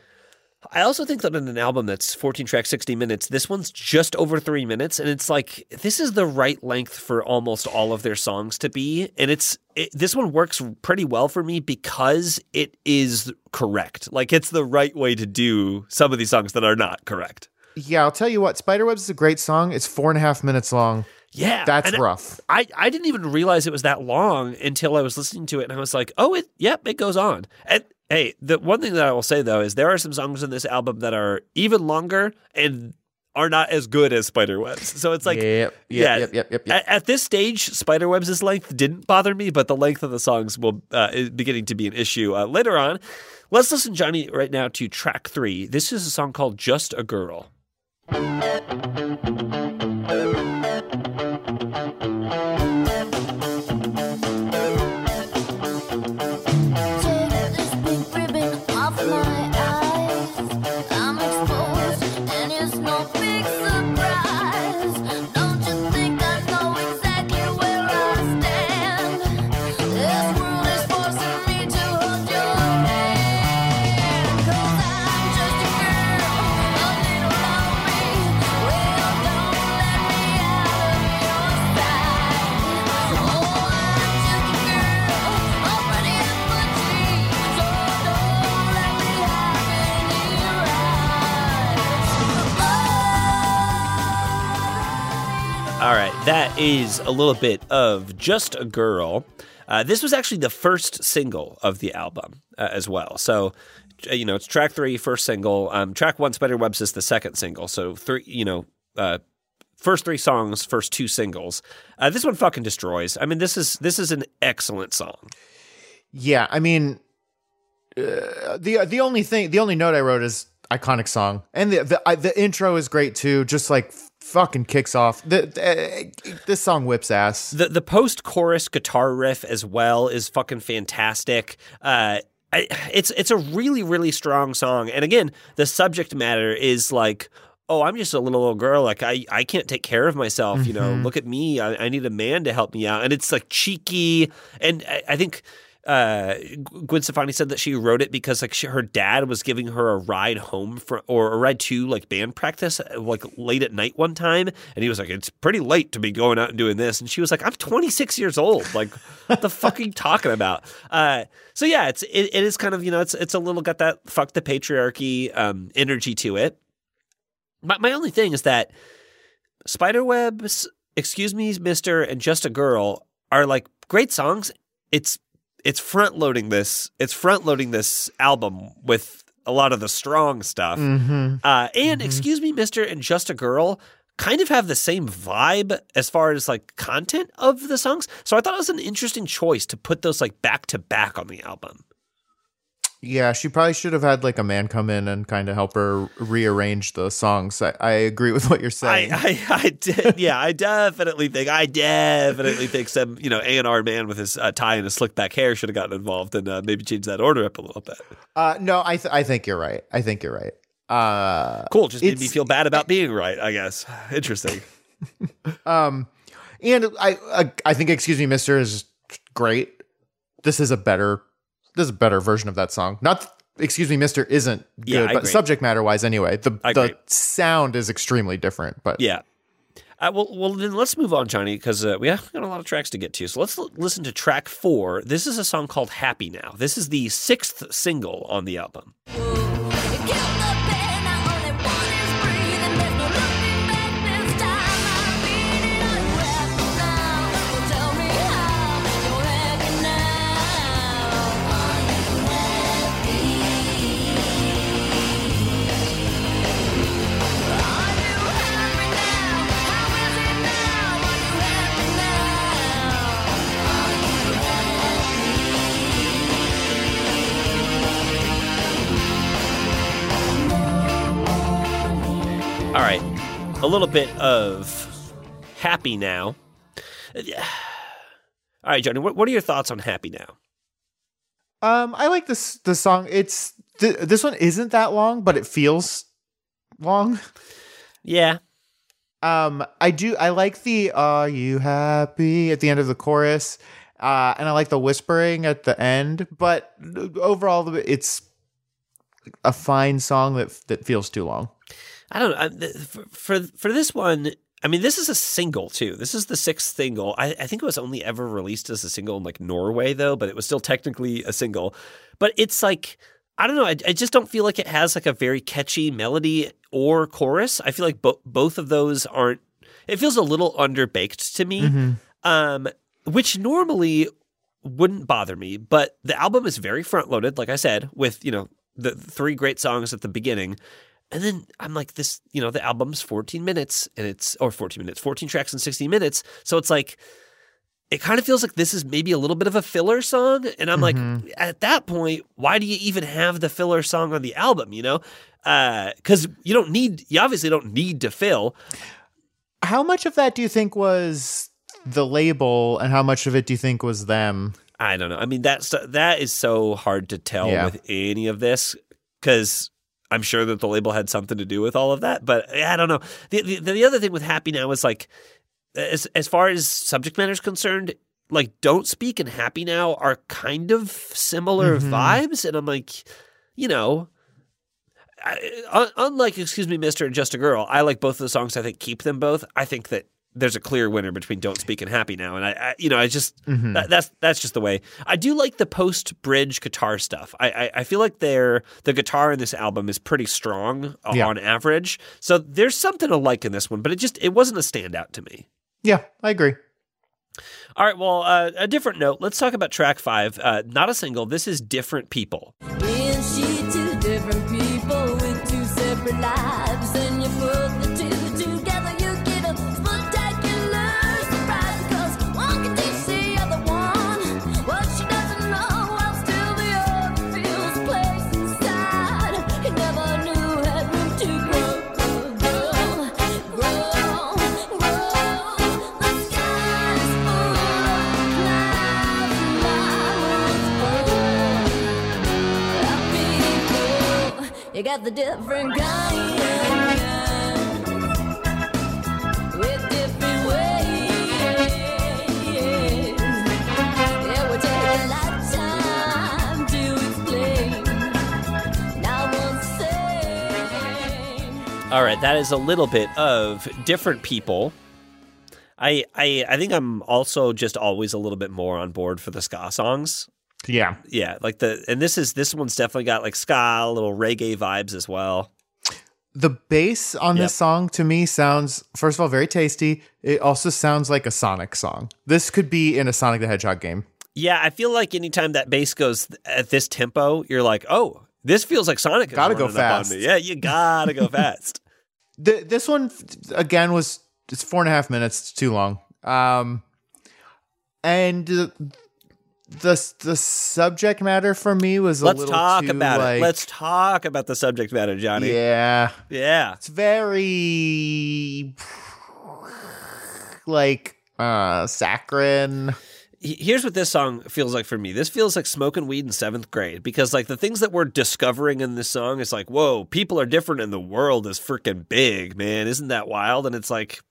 I also think that in an album that's 14 tracks, 60 minutes, this one's just over three minutes. And it's like, this is the right length for almost all of their songs to be. And it's, it, this one works pretty well for me because it is correct. Like, it's the right way to do some of these songs that are not correct. Yeah, I'll tell you what. Spiderwebs is a great song. It's four and a half minutes long. Yeah. That's rough. I, I didn't even realize it was that long until I was listening to it and I was like, oh, it, yep, it goes on. And hey, the one thing that I will say though is there are some songs in this album that are even longer and are not as good as Spiderwebs. So it's like, yep, yep, yeah, yep, yep, yep, yep. At, at this stage, Spiderwebs' length didn't bother me, but the length of the songs will uh, is beginning to be an issue uh, later on. Let's listen, Johnny, right now to track three. This is a song called "Just a Girl." That is a little bit of Just a Girl. Uh, this was actually the first single of the album uh, as well. So, uh, you know, it's track three, first single. Um, track one, Spiderwebs, is the second single. So, three, you know, uh, first three songs, first two singles. Uh, this one fucking destroys. I mean, this is this is an excellent song. Yeah, I mean, uh, the the only thing, the only note I wrote is iconic song, and the the, I, the intro is great too. Just like fucking kicks off. The, the uh, this song whips ass. The the post chorus guitar riff as well is fucking fantastic. Uh, I, it's it's a really really strong song, and again, the subject matter is like. Oh, I'm just a little old girl. Like I, I can't take care of myself. You know, look at me. I, I need a man to help me out. And it's like cheeky. And I, I think uh, Gwen Stefani said that she wrote it because like she, her dad was giving her a ride home for or a ride to like band practice uh, like late at night one time, and he was like, "It's pretty late to be going out and doing this," and she was like, "I'm 26 years old. Like, what the fuck are you talking about?" Uh, so yeah, it's it, it is kind of you know it's it's a little got that fuck the patriarchy um, energy to it. My, my only thing is that Spiderwebs, Excuse Me, Mister, and Just a Girl are like great songs. It's it's front loading this. It's front loading this album with a lot of the strong stuff. Mm-hmm. Uh, and Excuse Me, Mister, and Just a Girl kind of have the same vibe as far as like content of the songs. So I thought it was an interesting choice to put those like back to back on the album. Yeah, she probably should have had like a man come in and kind of help her rearrange the songs. I, I agree with what you're saying. I, I, I did, yeah, I definitely think, I definitely think some, you know, A and R man with his uh, tie and his slick back hair should have gotten involved and uh, maybe change that order up a little bit. uh, no, I th- I think you're right. I think you're right. Uh, Cool, just made me feel bad about being right. I guess interesting. um, and I, I I think Excuse Me, Mister is great. This is a better this is a better version of that song. Not Excuse Me, Mister isn't good, Yeah, but agree. subject matter wise, anyway, the I the agree. sound is extremely different. But Yeah. Uh, well, well, then let's move on, Johnny, because uh, we have got a lot of tracks to get to. So let's l- listen to track four. This is a song called "Happy Now." This is the sixth single on the album. A little bit of "Happy Now." All right, Johnny, what, what are your thoughts on "Happy Now"? um, I like this the song. It's th- this one isn't that long, but it feels long. Yeah, Um, I do. I like the "Are you happy?" at the end of the chorus, uh, and I like the whispering at the end. But overall, it's a fine song that that feels too long. I don't know. For, for for this one, I mean, this is a single too. This is the sixth single. I, I think it was only ever released as a single in like Norway though, but it was still technically a single. But it's like I don't know. I, I just don't feel like it has like a very catchy melody or chorus. I feel like bo- both of those aren't. It feels a little underbaked to me, um, which normally wouldn't bother me. But the album is very front loaded, like I said, with you know the three great songs at the beginning. And then I'm like, this, you know, the album's 14 minutes and it's, or 14 minutes, 14 tracks in 60 minutes. So it's like, it kind of feels like this is maybe a little bit of a filler song. And I'm like, mm-hmm. at that point, why do you even have the filler song on the album, you know? Uh, because you don't need, you obviously don't need to fill. How much of that do you think was the label, and how much of it do you think was them? I don't know. I mean, that's that is so hard to tell Yeah. with any of this because I'm sure that the label had something to do with all of that. But I don't know. The the, the other thing with Happy Now is like, as as far as subject matter is concerned, like Don't Speak and Happy Now are kind of similar mm-hmm. vibes, and I'm like, you know. I, unlike excuse me mister and just a girl i like both of the songs i think keep them both i think that there's a clear winner between don't speak and happy now. And i, I you know i just that, that's that's just the way. I do like the post bridge guitar stuff. I, I i feel like they're the guitar in this album is pretty strong uh, Yeah. on average. So there's something to like in this one but it just it wasn't a standout to me. Yeah, I agree. all right well uh, a different note. Let's talk about track five. Uh, not a single. This is different people. Is she two different people with two separate lives? You got the different kind with different ways. It would take a lifetime to explain. Now one same. All right, that is a little bit of different people. I I I think I'm also just always a little bit more on board for the ska songs. Yeah. Yeah, like the and this is this one's definitely got like ska, little reggae vibes as well. the bass on Yep. this song to me sounds first of all very tasty. It also sounds like a Sonic song. This could be in a Sonic the Hedgehog game. Yeah, I feel like anytime that bass goes at this tempo, you're like, oh, this feels like Sonic. Gotta go running up on fast. Yeah, you gotta go fast. Th this one again was it's four and a half minutes. It's too long. Um, and uh, the the subject matter for me was a Let's little talk too, about like, it. Let's talk about the subject matter, Johnny. yeah. Yeah. It's very like uh saccharine. Here's what this song feels like for me. This feels like smoking weed in seventh grade because, like, the things that we're discovering in this song is like, whoa, people are different and the world is freaking big, man. Isn't that wild? And it's like,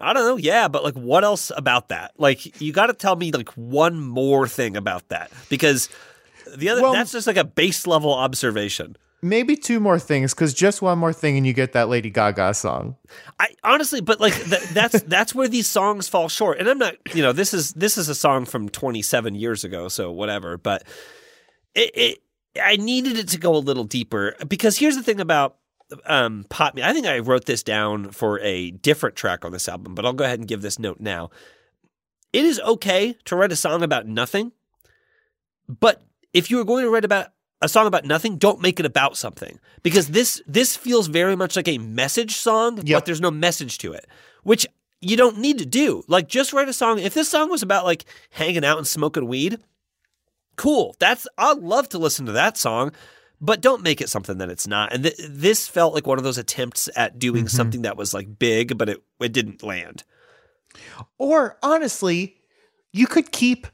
I don't know. Yeah, but like, what else about that? Like, you got to tell me like one more thing about that because the other Well- that's just like a base level observation. Maybe two more things, because just one more thing and you get that Lady Gaga song. I honestly, but like th- that's that's where these songs fall short. And I'm not, you know, this is this is a song from 27 years ago, so whatever. But it, it I needed it to go a little deeper because here's the thing about um pop. I think I wrote this down for a different track on this album, but I'll go ahead and give this note now. It is okay to write a song about nothing, but if you are going to write about a song about nothing, don't make it about something because this this feels very much like a message song, Yep. but there's no message to it, which you don't need to do. Like just write a song. If this song was about like hanging out and smoking weed, cool. That's I'd love to listen to that song, but don't make it something that it's not. And th- this felt like one of those attempts at doing mm-hmm. something that was like big, but it it didn't land. Or honestly, you could keep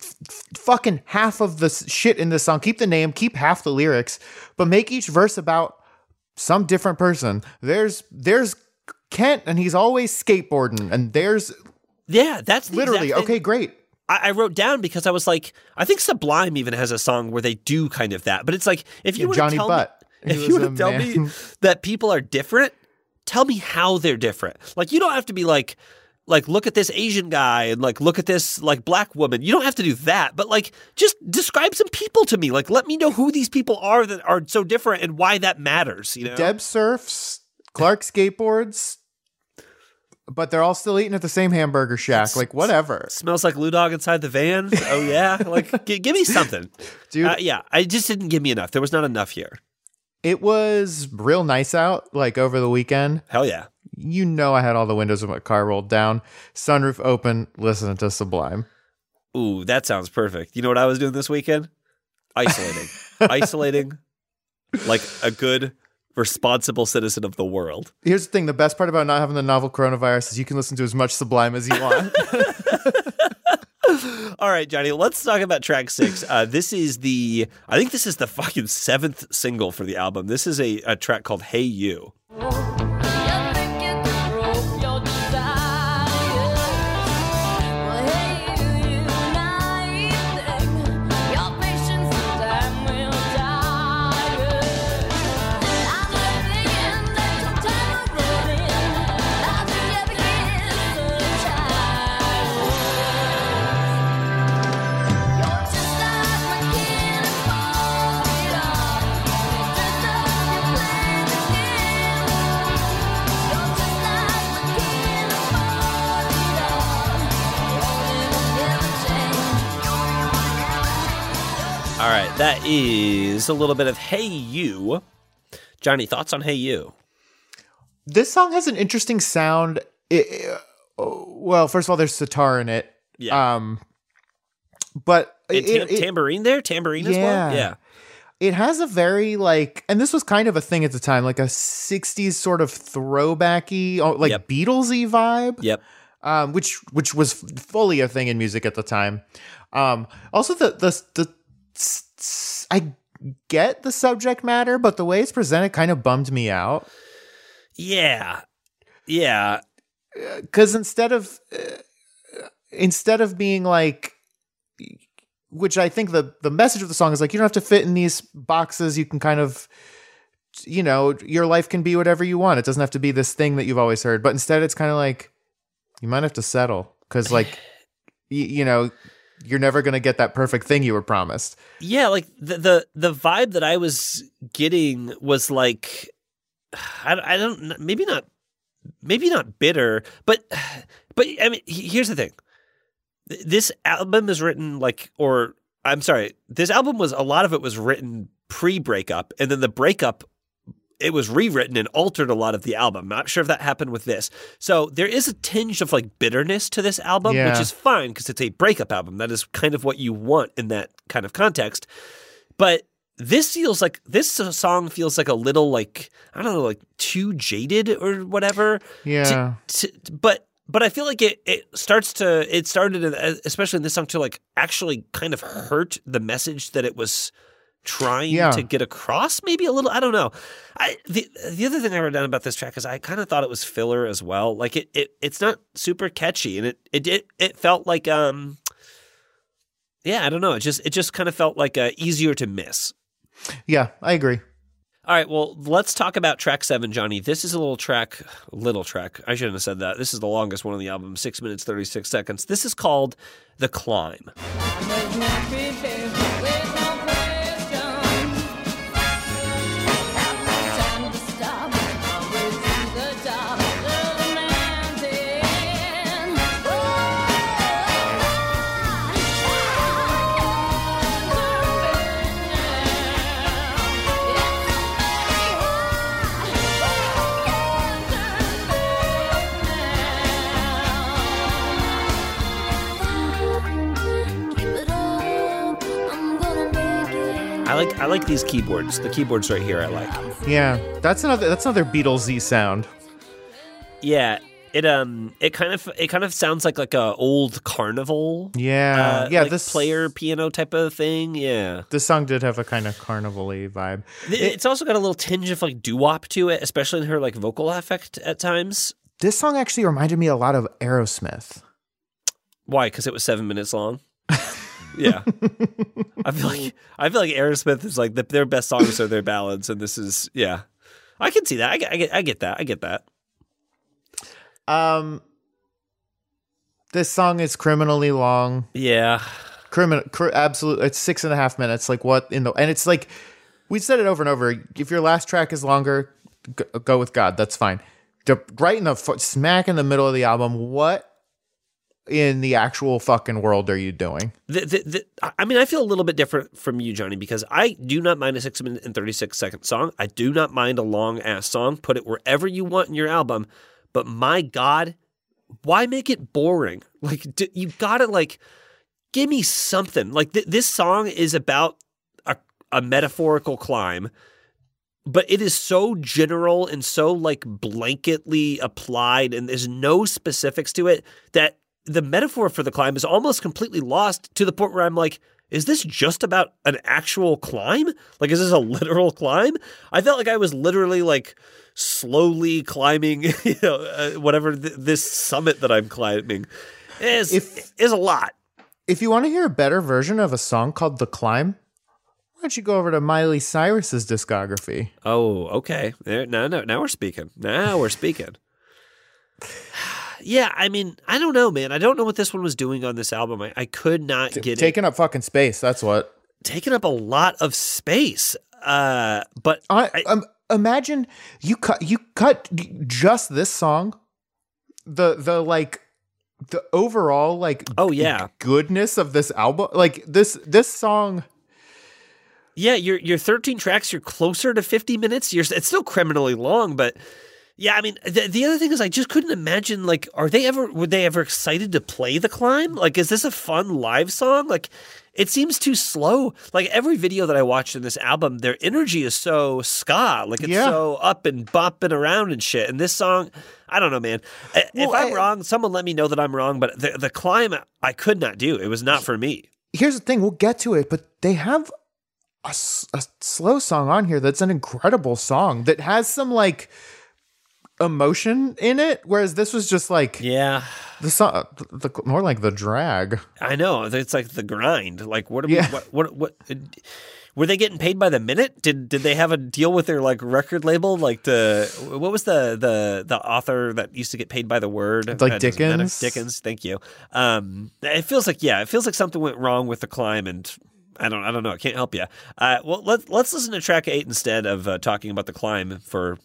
f- fucking half of the shit in this song. Keep the name, keep half the lyrics, but make each verse about some different person. There's there's Kent and he's always skateboarding and there's Yeah, that's the literally okay, great. I, I wrote down because I was like, I think Sublime even has a song where they do kind of that. But it's like if you Yeah, were Johnny tell Butt. me, if you was were a to tell me that people are different, tell me how they're different. Like you don't have to be like, like look at this Asian guy and like look at this like black woman. You don't have to do that, but like just describe some people to me. Like let me know who these people are that are so different and why that matters. You know, Deb surfs, Clark skateboards, but they're all still eating at the same hamburger shack. Like whatever. smells like Lou Dog inside the van. Oh yeah, like g- give me something, Dude, Uh, yeah, I just didn't give me enough. There was not enough here. it was real nice out like over the weekend. Hell yeah. You know I had all the windows of my car rolled down, sunroof open, listening to Sublime. Ooh, that sounds perfect. You know what I was doing this weekend? Isolating. Isolating like a good, responsible citizen of the world. Here's the thing: the best part about not having the novel coronavirus is you can listen to as much Sublime as you want. All right, Johnny, let's talk about track six. Uh, this is the, I think this is the fucking seventh single for the album. This is a, a track called Hey You. Is a little bit of Hey You. Johnny, thoughts on Hey You? this song has an interesting sound. It- uh, well, first of all, there's sitar in it. Yeah. Um, but it, tam- it- tambourine there? Tambourine as well? Yeah. Yeah. it has a very like, and this was kind of a thing at the time, like a '60s sort of throwbacky, like Yep. Beatlesy vibe. Yep. um, which which was fully a thing in music at the time. Um, also, the the the I get the subject matter, but the way it's presented kind of bummed me out. Yeah. Yeah. Because instead of uh, instead of being like, which I think the the message of the song is like, you don't have to fit in these boxes. You can kind of you know, your life can be whatever you want. It doesn't have to be this thing that you've always heard. But instead, it's kind of like you might have to settle because, like, you know, you're never going to get that perfect thing you were promised. Yeah, like the, the the vibe that I was getting was like I, I don't maybe not maybe not bitter, but but I mean here's the thing. This album is written like or I'm sorry, this album was a lot of it was written pre-breakup and then the breakup it was rewritten and altered a lot of the album. I'm Not sure if that happened with this. So there is a tinge of like bitterness to this album, which is fine because it's a breakup album. That is kind of what you want in that kind of context. But this feels like this song feels like a little like I don't know, like too jaded or whatever. Yeah. To- but but I feel like it it starts to it started especially in this song to like actually kind of hurt the message that it was trying Yeah. to get across maybe a little I don't know. I the the other thing I wrote down about this track is I kind of thought it was filler as well. Like it, it it's not super catchy and it it it, it felt like um yeah, I don't know. It just it just kind of felt like uh, easier to miss. Yeah, I agree. All right, well, let's talk about track seven, Johnny. This is a little track, little track. I shouldn't have said that. This is the longest one on the album, six minutes, 36 seconds. This is called The Climb. Like I like these keyboards. The keyboards right here I like. Yeah, that's another that's another Beatlesy sound. Yeah, it um it kind of it kind of sounds like like a old carnival. Yeah, uh, yeah. like this player piano type of thing. Yeah, this song did have a kind of carnival-y vibe. Th- it's also got a little tinge of like doo wop to it, especially in her like vocal effect at times. This song actually reminded me a lot of Aerosmith. Why? Because it was seven minutes long. Yeah, I feel like I feel like Aerosmith is like the, their best songs are their ballads, and this is yeah. I can see that. I get, I get, I get that. I get that. Um, this song is criminally long. Yeah, Criminal, cr- absolute. It's six and a half minutes. Like what in the and it's like we said it over and over. If your last track is longer, g- go with God. That's fine. Right in the smack in the middle of the album. What in the actual fucking world are you doing? the, the, the, I mean, I feel a little bit different from you, Johnny, because I do not mind a six minute and 36 second song. I do not mind a long ass song. Put it wherever you want in your album. But my God, why make it boring? Like, d- you gotta, like, give me something. Like, th- this song is about a, a metaphorical climb. But it is so general and so like blanketly applied, and there's no specifics to it that the metaphor for the climb is almost completely lost to the point where I'm like, is this just about an actual climb? Like, is this a literal climb? I felt like I was literally like slowly climbing, you know, uh, whatever th- this summit that I'm climbing is If- is a lot. If you want to hear a better version of a song called "The Climb," why don't you go over to Miley Cyrus's discography? Oh, okay. There, now, now, now we're speaking. Now we're speaking. Yeah, I mean, I don't know, man. I don't know what this one was doing on this album. I, I could not get it. Taking up fucking space. That's what. Taking up a lot of space. Uh, but I, I- um, imagine you cut you cut just this song, the the like the overall like Oh, yeah. goodness of this album. Like this this song. Yeah, you're you're 13 tracks. You're closer to 50 minutes. You're it's still criminally long, but yeah, I mean, the, the other thing is I just couldn't imagine like, are they ever were they ever excited to play the climb? Like, is this a fun live song? Like, it seems too slow. Like every video that I watched in this album, their energy is so ska, like it's Yeah. so up and bopping around and shit. And this song, I don't know, man. I- if I'm I- wrong, someone let me know that I'm wrong. But the the climb, I could not do. It was not for me. Here's the thing. We'll get to it, but they have a, a slow song on here that's an incredible song that has some like emotion in it. Whereas this was just like Yeah. the song, the, more like the drag. I know it's like the grind. Like what? Are Yeah. we, what? What? What? Were they getting paid by the minute? Did Did they have a deal with their like record label? Like the what was the the the author that used to get paid by the word? Like That. Dickens? Dickens. Thank you. Um, it feels like yeah, it feels like something went wrong with the climb, and I don't I don't know. I can't help you. Uh, well, let's let's listen to track eight instead of uh, talking about the climb for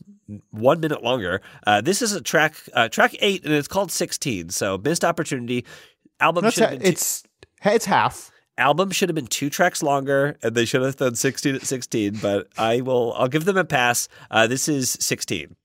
one minute longer. Uh, this is a track uh, track eight, and it's called sixteen. So missed opportunity. Album should ha- it's it's half. album should have been two tracks longer, and they should have done sixteen at sixteen. But I will I'll give them a pass. Uh, this is sixteen.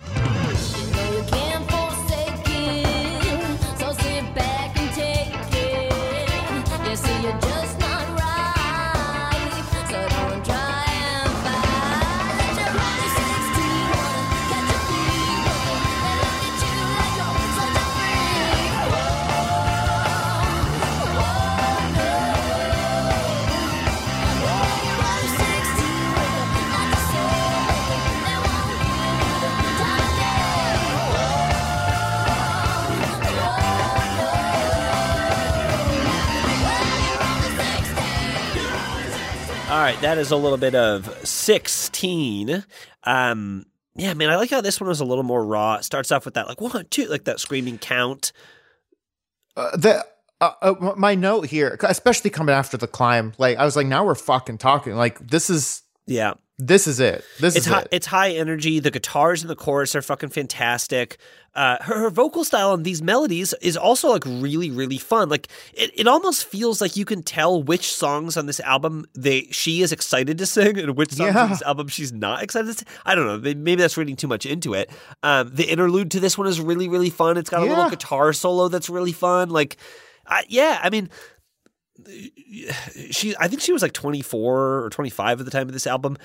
That is a little bit of 16. Um, yeah, man, I like how this one was a little more raw. It starts off with that, like, one, two, like that screaming count. Uh, the uh, uh, my note here, especially coming after the climb, like I was like, now we're fucking talking. Like this is Yeah. this is it. This It's is high, it. it's high energy. The guitars in the chorus are fucking fantastic. Uh, her, her vocal style on these melodies is also like really, really fun. Like it, it almost feels like you can tell which songs on this album they she is excited to sing and which songs Yeah. on this album she's not excited to sing. I don't know. Maybe that's reading too much into it. Um, the interlude to this one is really, really fun. It's got a little guitar solo that's really fun. Like, I, yeah, I mean, she I think she was like 24 or 25 at the time of this album.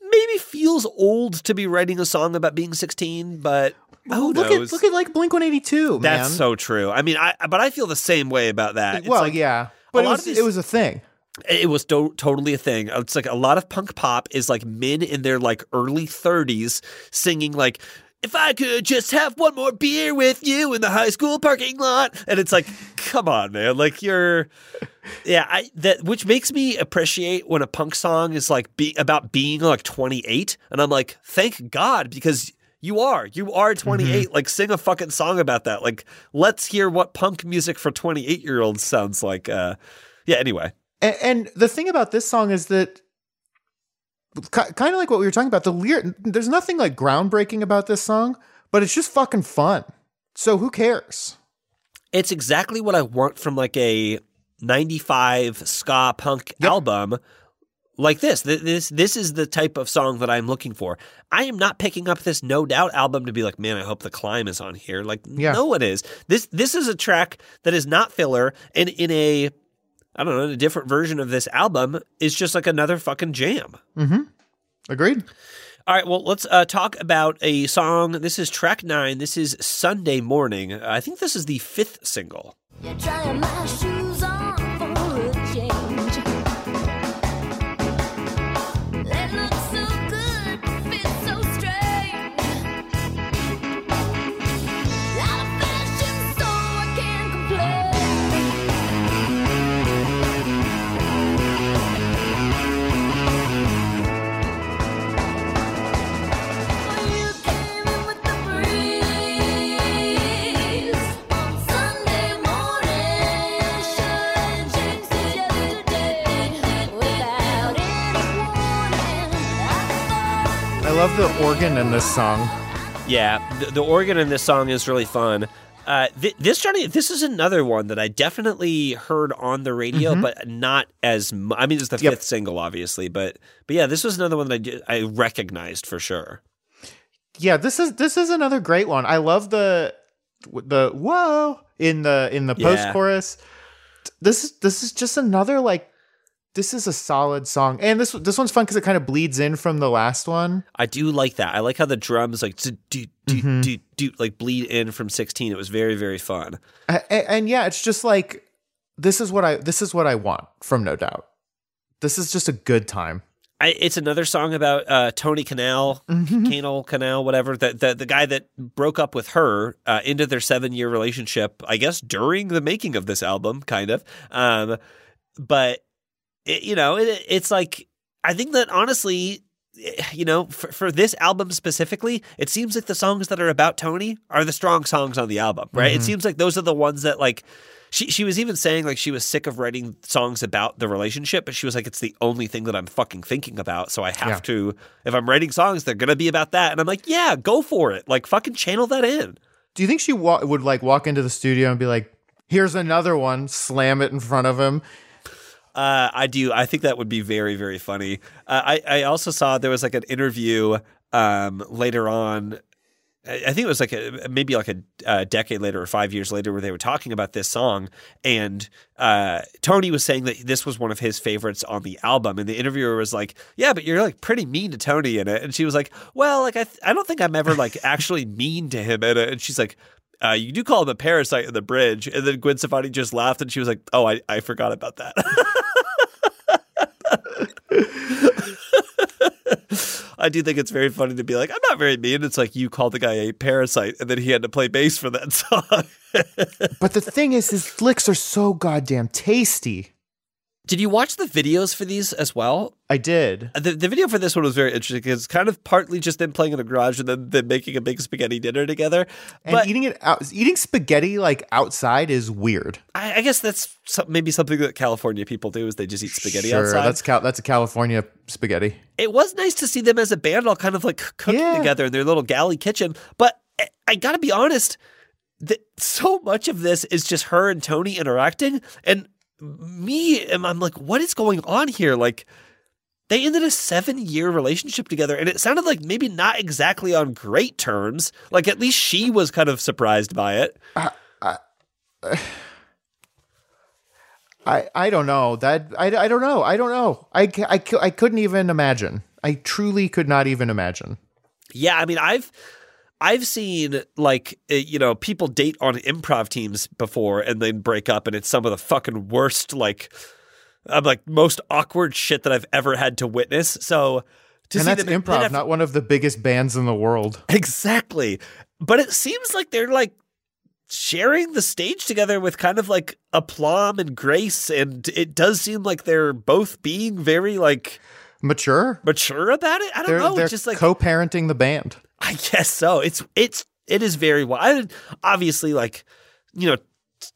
Maybe feels old to be writing a song about being 16, but Oh, who look knows? at look at like Blink One Eighty Two. That's so true. I mean, I but I feel the same way about that. It's well, like, yeah, but it was these- it was a thing. it was to- totally a thing. It's like a lot of punk pop is like men in their like early 30s singing like if I could just have one more beer with you in the high school parking lot, and it's like, come on, man, like you're, yeah, I that which makes me appreciate when a punk song is like be, about being like 28, and I'm like, thank God because you are, you are 28. Like, sing a fucking song about that. Like, let's hear what punk music for 28 year olds sounds like. Uh, yeah. Anyway, And, and the thing about this song is that kind of like what we were talking about the lyric there's nothing like groundbreaking about this song but it's just fucking fun so who cares it's exactly what I want from like a 95 ska punk album like this. This this is the type of song that I'm looking for. I am not picking up this No Doubt album to be like, man, I hope the climb is on here. Like, Yeah. no, it is. This this is a track that is not filler, and in a I don't know, in a different version of this album is just like another fucking jam. agreed All right, well, let's uh, talk about a song. This is track nine. This is Sunday Morning. I think this is the fifth single. Love the organ in this song Yeah, the, the organ in this song is really fun. Uh, th- this Johnny, this is another one that I definitely heard on the radio, but not as. Mu- I mean, it's the Yep. fifth single, obviously, but but yeah, this was another one that I did, I recognized for sure. yeah this is this is another great one i love the the whoa in the in the post chorus this is this is just another like this is a solid song and this this one's fun because it kind of bleeds in from the last one I do like that. I like how the drums like do do do do do like bleed in from sixteen. It was very very fun. A- a- and, yeah it's just like this is what i this is what i want from no doubt this is just a good time I, it's another song about uh, Tony Kanal, Kanal Kanal, whatever. The, the the guy that broke up with her uh, into their seven year relationship. I guess during the making of this album, kind of. Um, but it, you know, it, it's like I think that honestly, you know, for, for this album specifically, it seems like the songs that are about Tony are the strong songs on the album, right? It mm-hmm. seems like those are the ones that like she she was even saying like she was sick of writing songs about the relationship, but she was like, it's the only thing that I'm fucking thinking about. So I have Yeah. to if I'm writing songs, they're gonna be about that. And I'm like, yeah, go for it. Like fucking channel that in. Do you think she wa- would like walk into the studio and be like, "Here's another one," slam it in front of him? Uh, I do. I think that would be very, very funny. Uh, I, I also saw there was like an interview um, later on. I think it was like a, maybe like a, uh decade later or five years later where they were talking about this song. And uh, Tony was saying that this was one of his favorites on the album. And the interviewer was like, Yeah, but you're like pretty mean to Tony in it. And she was like, Well, like I, th- I don't think I'm ever like actually mean to him in it. And she's like, uh, you do call him a parasite in the bridge. And then Gwen Stefani just laughed and she was like, Oh, I, I forgot about that. I do think it's very funny to be like, I'm not very mean. It's like you called the guy a parasite and then he had to play bass for that song. But the thing is, his licks are so goddamn tasty. Did you watch the videos for these as well? I did. The, the video for this one was very interesting because it's kind of partly just them playing in a garage and then, then making a big spaghetti dinner together. And but eating it out, eating spaghetti like outside is weird. I, I guess that's some, maybe something that California people do is they just eat spaghetti sure, outside. that's Cal- that's a California spaghetti. it was nice to see them as a band all kind of like cooking Yeah. together in their little galley kitchen. But I- I gotta be honest, that so much of this is just her and Tony interacting, and me, and I'm like, what is going on here? Like, they ended a seven year relationship together, and it sounded like maybe not exactly on great terms. Like, at least she was kind of surprised by it. I, I don't know that I, I don't know I don't know I, I, I couldn't even imagine I truly could not even imagine Yeah, I mean, I've I've seen like uh, you know people date on improv teams before and then break up, and it's some of the fucking worst like I'm like most awkward shit that I've ever had to witness. So to and see that's them improv then not one of the biggest bands in the world exactly, but it seems like they're like sharing the stage together with kind of like aplomb and grace, and it does seem like they're both being very like mature mature about it. I don't they're, know. they're It's just like co-parenting the band I guess so. It's it's it is very wild. Obviously, like you know,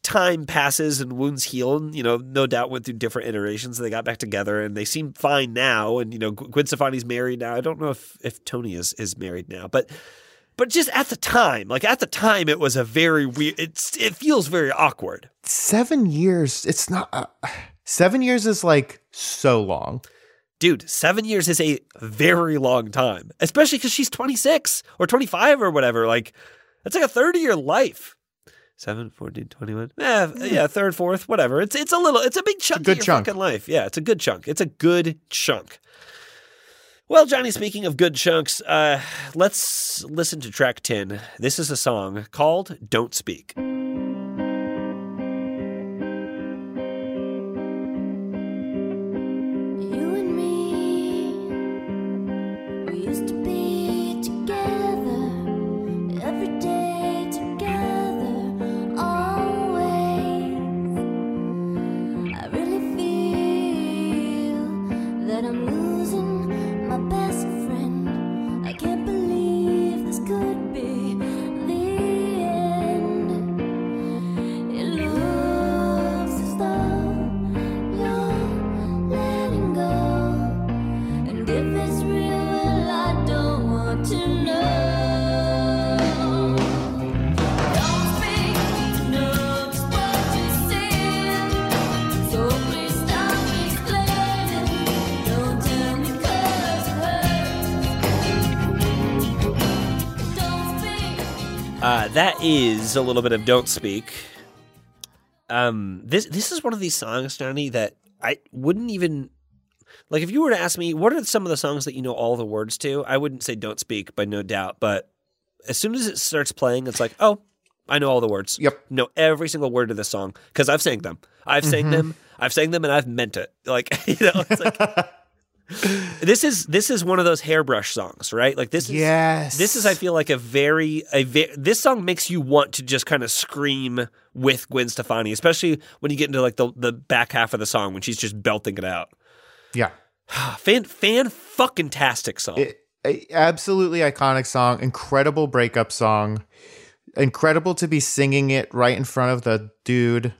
time passes and wounds heal, and you know, no doubt went through different iterations. And they got back together, and they seem fine now. And you know, Gwen Stefani's married now. I don't know if if Tony is is married now, but but just at the time, like at the time, it was a very weird. It's it feels very awkward. seven years it's not uh, seven years is like so long Dude, seven years is a very long time, especially because she's 26 or 25 or whatever. Like, that's like a third of your life. 7, 14, 21. Eh, yeah, third, fourth, whatever. It's it's a little, it's a big chunk good of your chunk. fucking life. Yeah, it's a good chunk. It's a good chunk. Well, Johnny, speaking of good chunks, uh, let's listen to track 10. This is a song called Don't Speak. Is a little bit of "Don't Speak." Um, this this is one of these songs, Johnny, that I wouldn't even like. If you were to ask me, what are some of the songs that you know all the words to? I wouldn't say "Don't Speak" by no doubt, but as soon as it starts playing, it's like, oh, I know all the words. Yep. know every single word of this song because I've sang them. I've sang them. I've sang them, and I've meant it. Like you know, it's like. This is this is one of those hairbrush songs, right? Like this is Yes. this is I feel like a very a ve- this song makes you want to just kind of scream with Gwen Stefani, especially when you get into like the the back half of the song when she's just belting it out. yeah fan fan fucking tastic song. It, a absolutely iconic song, incredible breakup song, incredible to be singing it right in front of the dude.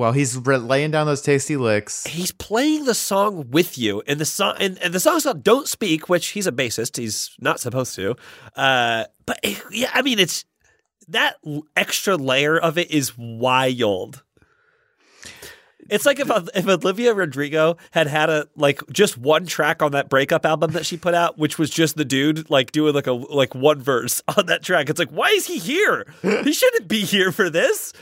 Well, he's re- laying down those tasty licks. he's playing the song with you and the song and, and the song's called don't speak which he's a bassist he's not supposed to uh but it- yeah i mean it's that extra layer of it is wild it's like if if Olivia Rodrigo had had a like just one track on that breakup album that she put out, which was just the dude like doing like a like one verse on that track. It's like, why is he here? He shouldn't be here for this.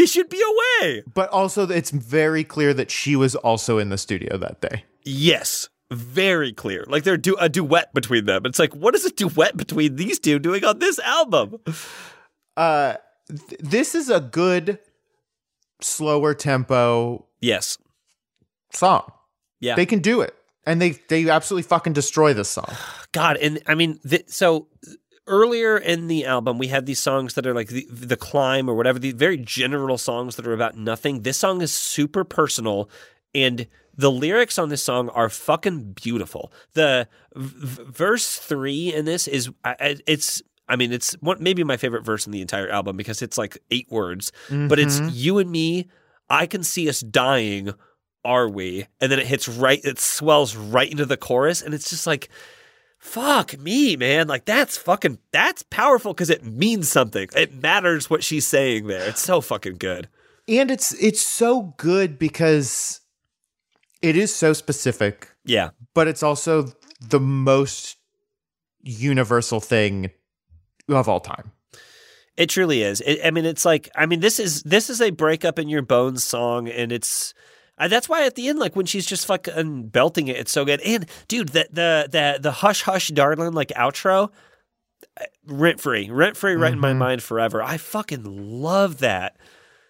He should be away. But also, it's very clear that she was also in the studio that day. Yes, very clear. Like they're do a duet between them. It's like, what is a duet between these two doing on this album? Uh, th- this is a good, slower tempo Yes. song. Yeah. They can do it, and they they absolutely fucking destroy this song. God, and I mean, th- so earlier in the album, we had these songs that are like the, the climb or whatever, the very general songs that are about nothing. This song is super personal, and the lyrics on this song are fucking beautiful. The v- verse three in this is it's. I mean, it's one, maybe my favorite verse in the entire album because it's like eight words, but it's mm-hmm. you and me. I can see us dying. Are we? And then it hits right. It swells right into the chorus, and it's just like fuck me, man. Like that's fucking that's powerful because it means something. It matters what she's saying there. It's so fucking good. And it's it's so good because it is so specific, Yeah. but it's also the most universal thing of all time. It truly is. It, I mean, it's like I mean, this is this is a breakup in your bones song, and it's uh, that's why at the end, like when she's just fucking belting it, it's so good. And dude, the the the the hush hush darling like outro, rent free, rent free, right in my mind forever. I fucking love that.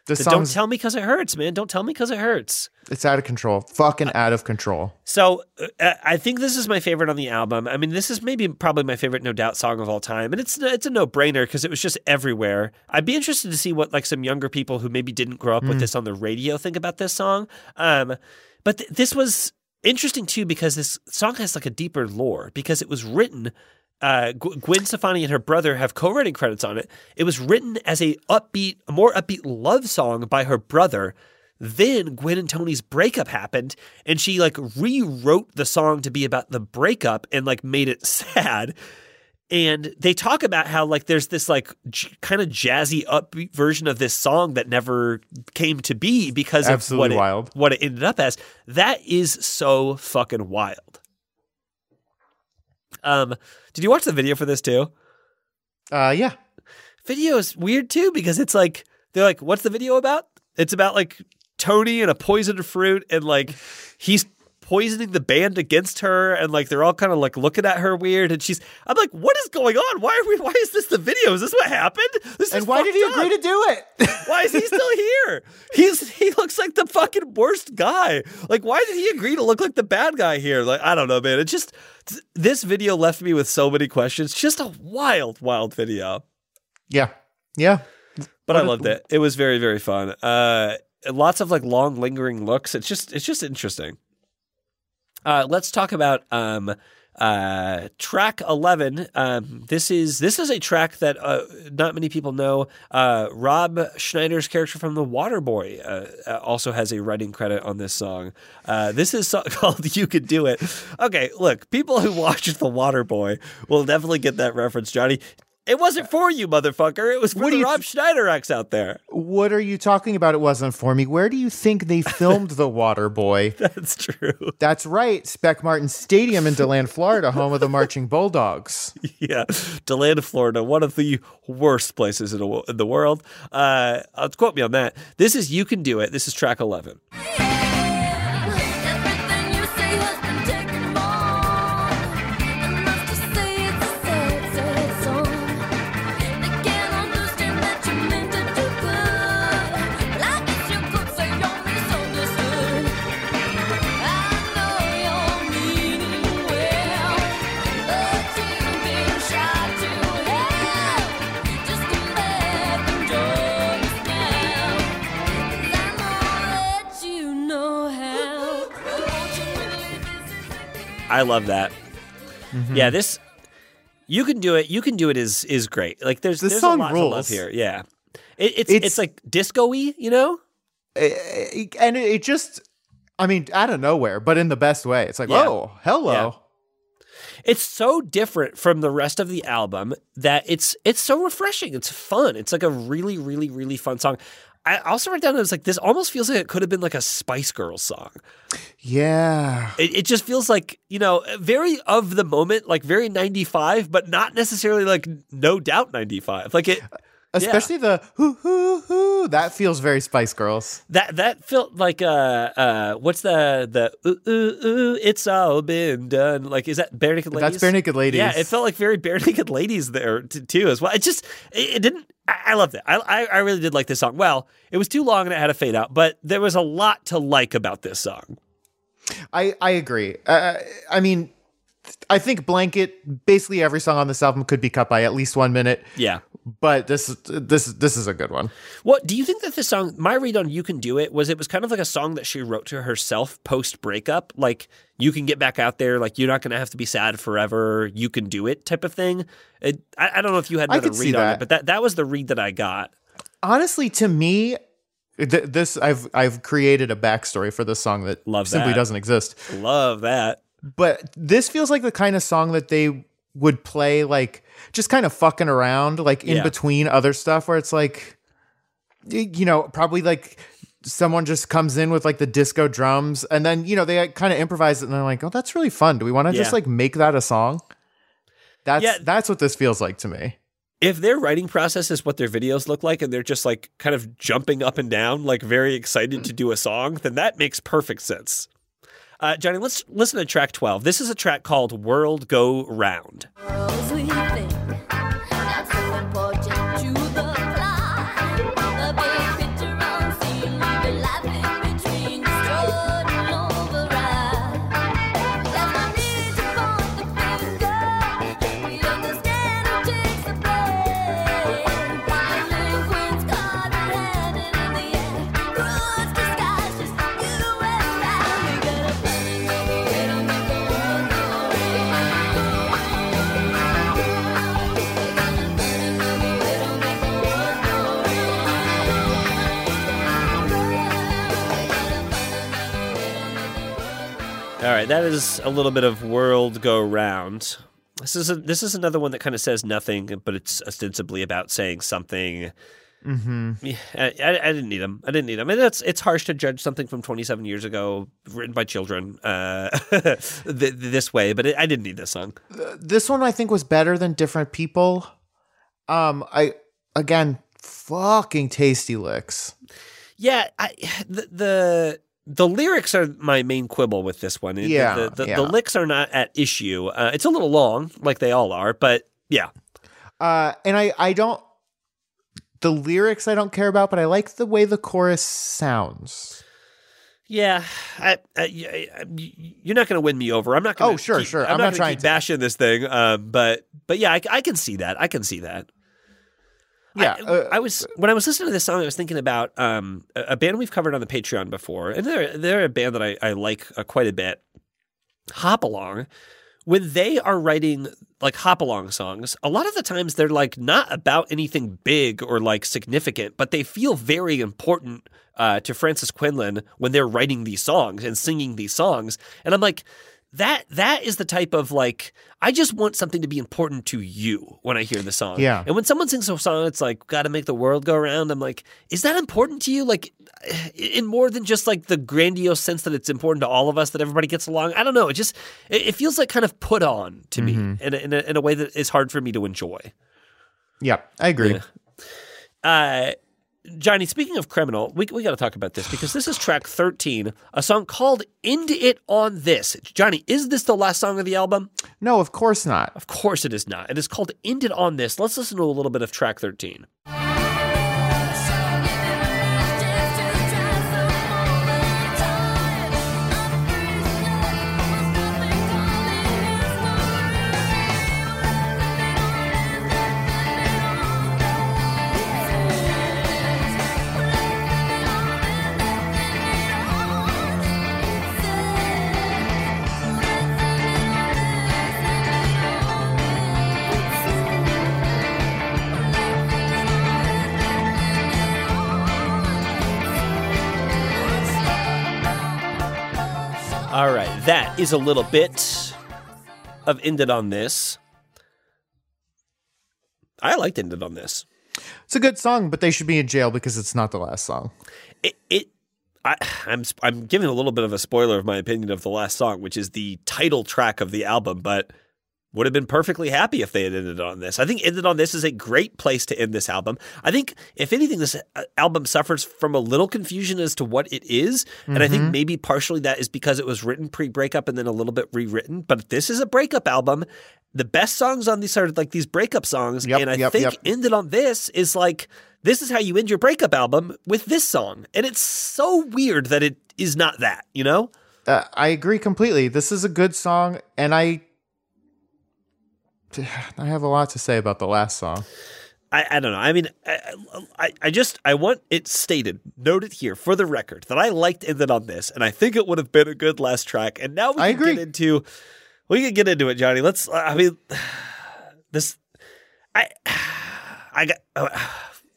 The The don't tell me because it hurts, man. Don't tell me because it hurts. It's out of control, fucking out of control. So uh, I think this is my favorite on the album. I mean, this is maybe probably my favorite No Doubt song of all time, and it's it's a no brainer because it was just everywhere. I'd be interested to see what like some younger people who maybe didn't grow up with this on the radio think about this song. Um, but th- this was interesting too because this song has like a deeper lore because it was written. Uh, Gwen Stefani and her brother have co-writing credits on it. It was written as a upbeat, a more upbeat love song by her brother. Then Gwen and Tony's breakup happened, and she like rewrote the song to be about the breakup and like made it sad. And they talk about how like there's this like j- kind of jazzy upbeat version of this song that never came to be because of Absolutely what it, what it ended up as. That is so fucking wild. Um, did you watch the video for this too? Uh, yeah, video is weird too because it's like they're like, what's the video about? It's about like Tony and a poisoned fruit and like he's poisoning the band against her and like they're all kind of like looking at her weird and she's I'm like, what is going on? Why are we why is this the video? Is this what happened? This and is why did he fucked agree to do it? Why is he still here? He's he looks like the fucking worst guy. Like, why did he agree to look like the bad guy here? Like, I don't know, man. It just this video left me with so many questions. Just a wild, wild video. yeah, yeah. But I What a- loved it. It was very, very fun. Uh, lots of like long, lingering looks. It's just, it's just interesting. Uh, let's talk about um, uh, track eleven. Um, this is this is a track that uh, not many people know. Uh, Rob Schneider's character from The Waterboy uh, uh, also has a writing credit on this song. This is so- called "You Could Do It." Okay, look, people who watched The Waterboy will definitely get that reference, Johnny. It wasn't for you, motherfucker. It was for what the Rob th- Schneider out there. What are you talking about? It wasn't for me. Where do you think they filmed The Water Boy? That's true. That's right. Spec Martin Stadium in DeLand, Florida, home of the Marching Bulldogs. Yeah. DeLand, Florida, one of the worst places in the, world. Uh, uh, quote me on that. This is You Can Do It. This is track 11. I love that. Mm-hmm. Yeah, this you can do it. You can do it is is great. Like there's This there's song a lot to love rules. here. Yeah, it, it's, It's- it's like disco-y, you know. Eh, and it, it just, I mean, out of nowhere, but in the best way. It's like, Yeah. oh, hello. Yeah. It's so different from the rest of the album that it's it's so refreshing. It's fun. It's like a really really really fun song. I also wrote down it was like this almost feels like it could have been like a Spice Girls song. Yeah. It, it just feels like you know very of the moment, like very ninety five, but not necessarily like no doubt ninety five. Like it Especially the hoo hoo hoo. That feels very Spice Girls. that that felt like uh uh what's the the ooh, ooh, ooh, it's all been done. Like is that Barenaked Ladies? That's Barenaked Ladies. Yeah, it felt like very Barenaked Ladies there t- too as well. It just it, it didn't. I, I loved it. I, I I really did like this song. Well, it was too long and it had a fade out, but there was a lot to like about this song. I, I agree. Uh, I mean, I think Blanket, basically every song on this album could be cut by at least one minute, Yeah. But this is this this is a good one. What do you think that this song? My read on "You Can Do It" was it was kind of like a song that she wrote to herself post breakup, like you can get back out there, like you're not going to have to be sad forever, you can do it, type of thing. It, I, I don't know if you had another read on that. it, but that that was the read that I got. Honestly, to me, th- this I've I've created a backstory for this song that Love simply that. doesn't exist. Love that. But this feels like the kind of song that they would play like just kind of fucking around, like in Yeah. between other stuff where it's like you know, probably like someone just comes in with like the disco drums and then, you know, they kind of improvise it and they're like, "Oh, that's really fun. Do we want to just like make that a song?" That's Yeah. that's what this feels like to me. If their writing process is what their videos look like, and they're just like kind of jumping up and down, like very excited to do a song, then that makes perfect sense. Uh, Johnny, let's listen to track 12. This is a track called World Go Round. Right, that is a little bit of World Go Round. This is a, this is another one that kind of says nothing, but it's ostensibly about saying something. Mm-hmm. Yeah, I, I, didn't need them. I didn't need them. And it's it's harsh to judge something from 27 years ago, written by children, uh, th- this way. But it, I didn't need this song. this one I think was better than different people. Um, I again, fucking tasty licks. Yeah, I, the, the the lyrics are my main quibble with this one. Yeah, the, the, yeah. the licks are not at issue. Uh, it's a little long, like they all are, but yeah, Uh, and I I don't the lyrics I don't care about, but I like the way the chorus sounds. Yeah, I, I, I- you're not going to win me over. I'm not going. Oh, sure, sure. I'm, I'm not, not trying keep to. bashing this thing. Um, but but yeah, I, I can see that. I can see that. Yeah, I, uh, I was when I was listening to this song, I was thinking about um, a, band we've covered on the Patreon before, and they're they're a band that I, I like uh, quite a bit. Hop along. When they are writing like hop along songs, a lot of the times they're like not about anything big or like significant, but they feel very important uh, to Frances Quinlan when they're writing these songs and singing these songs. And I'm like, that that is the type of like I just want something to be important to you when I hear the song. Yeah. And when someone sings a song, it's like got to make the world go round. I'm like, is that important to you? Like, in more than just like the grandiose sense that it's important to all of us that everybody gets along. I don't know. It just it, it feels like kind of put on to me in a, in, a, in a way that is hard for me to enjoy. yeah, I agree. Uh, Johnny, speaking of criminal, we, we got to talk about this because this is track 13, a song called End It On This. Johnny, is this the last song of the album? No, of course not. Of course it is not. It is called End It On This. Let's listen to a little bit of track 13. That is a little bit of ended on this. I liked ended on this. It's a good song, but they should be in jail because it's not the last song. It, it I, I'm I'm giving a little bit of a spoiler of my opinion of the last song, which is the title track of the album, but would have been perfectly happy if they had ended on this. I think ended on this is a great place to end this album. I think if anything, this uh, album suffers from a little confusion as to what it is, and I think maybe partially that is because it was written pre-breakup and then a little bit rewritten. But this is a breakup album. The best songs on these are like these breakup songs, Yep, and I yep, think yep. ended on this is like this is how you end your breakup album with this song, and it's so weird that it is not that. You know? Uh, I agree completely. This is a good song, and I I have a lot to say about the last song. I, I don't know. I mean, I, I, I just I want it stated, noted here for the record that I liked ended on this, and I think it would have been a good last track. And now we I can agree. get into we can get into it, Johnny. Let's. I mean, this I I got. Uh,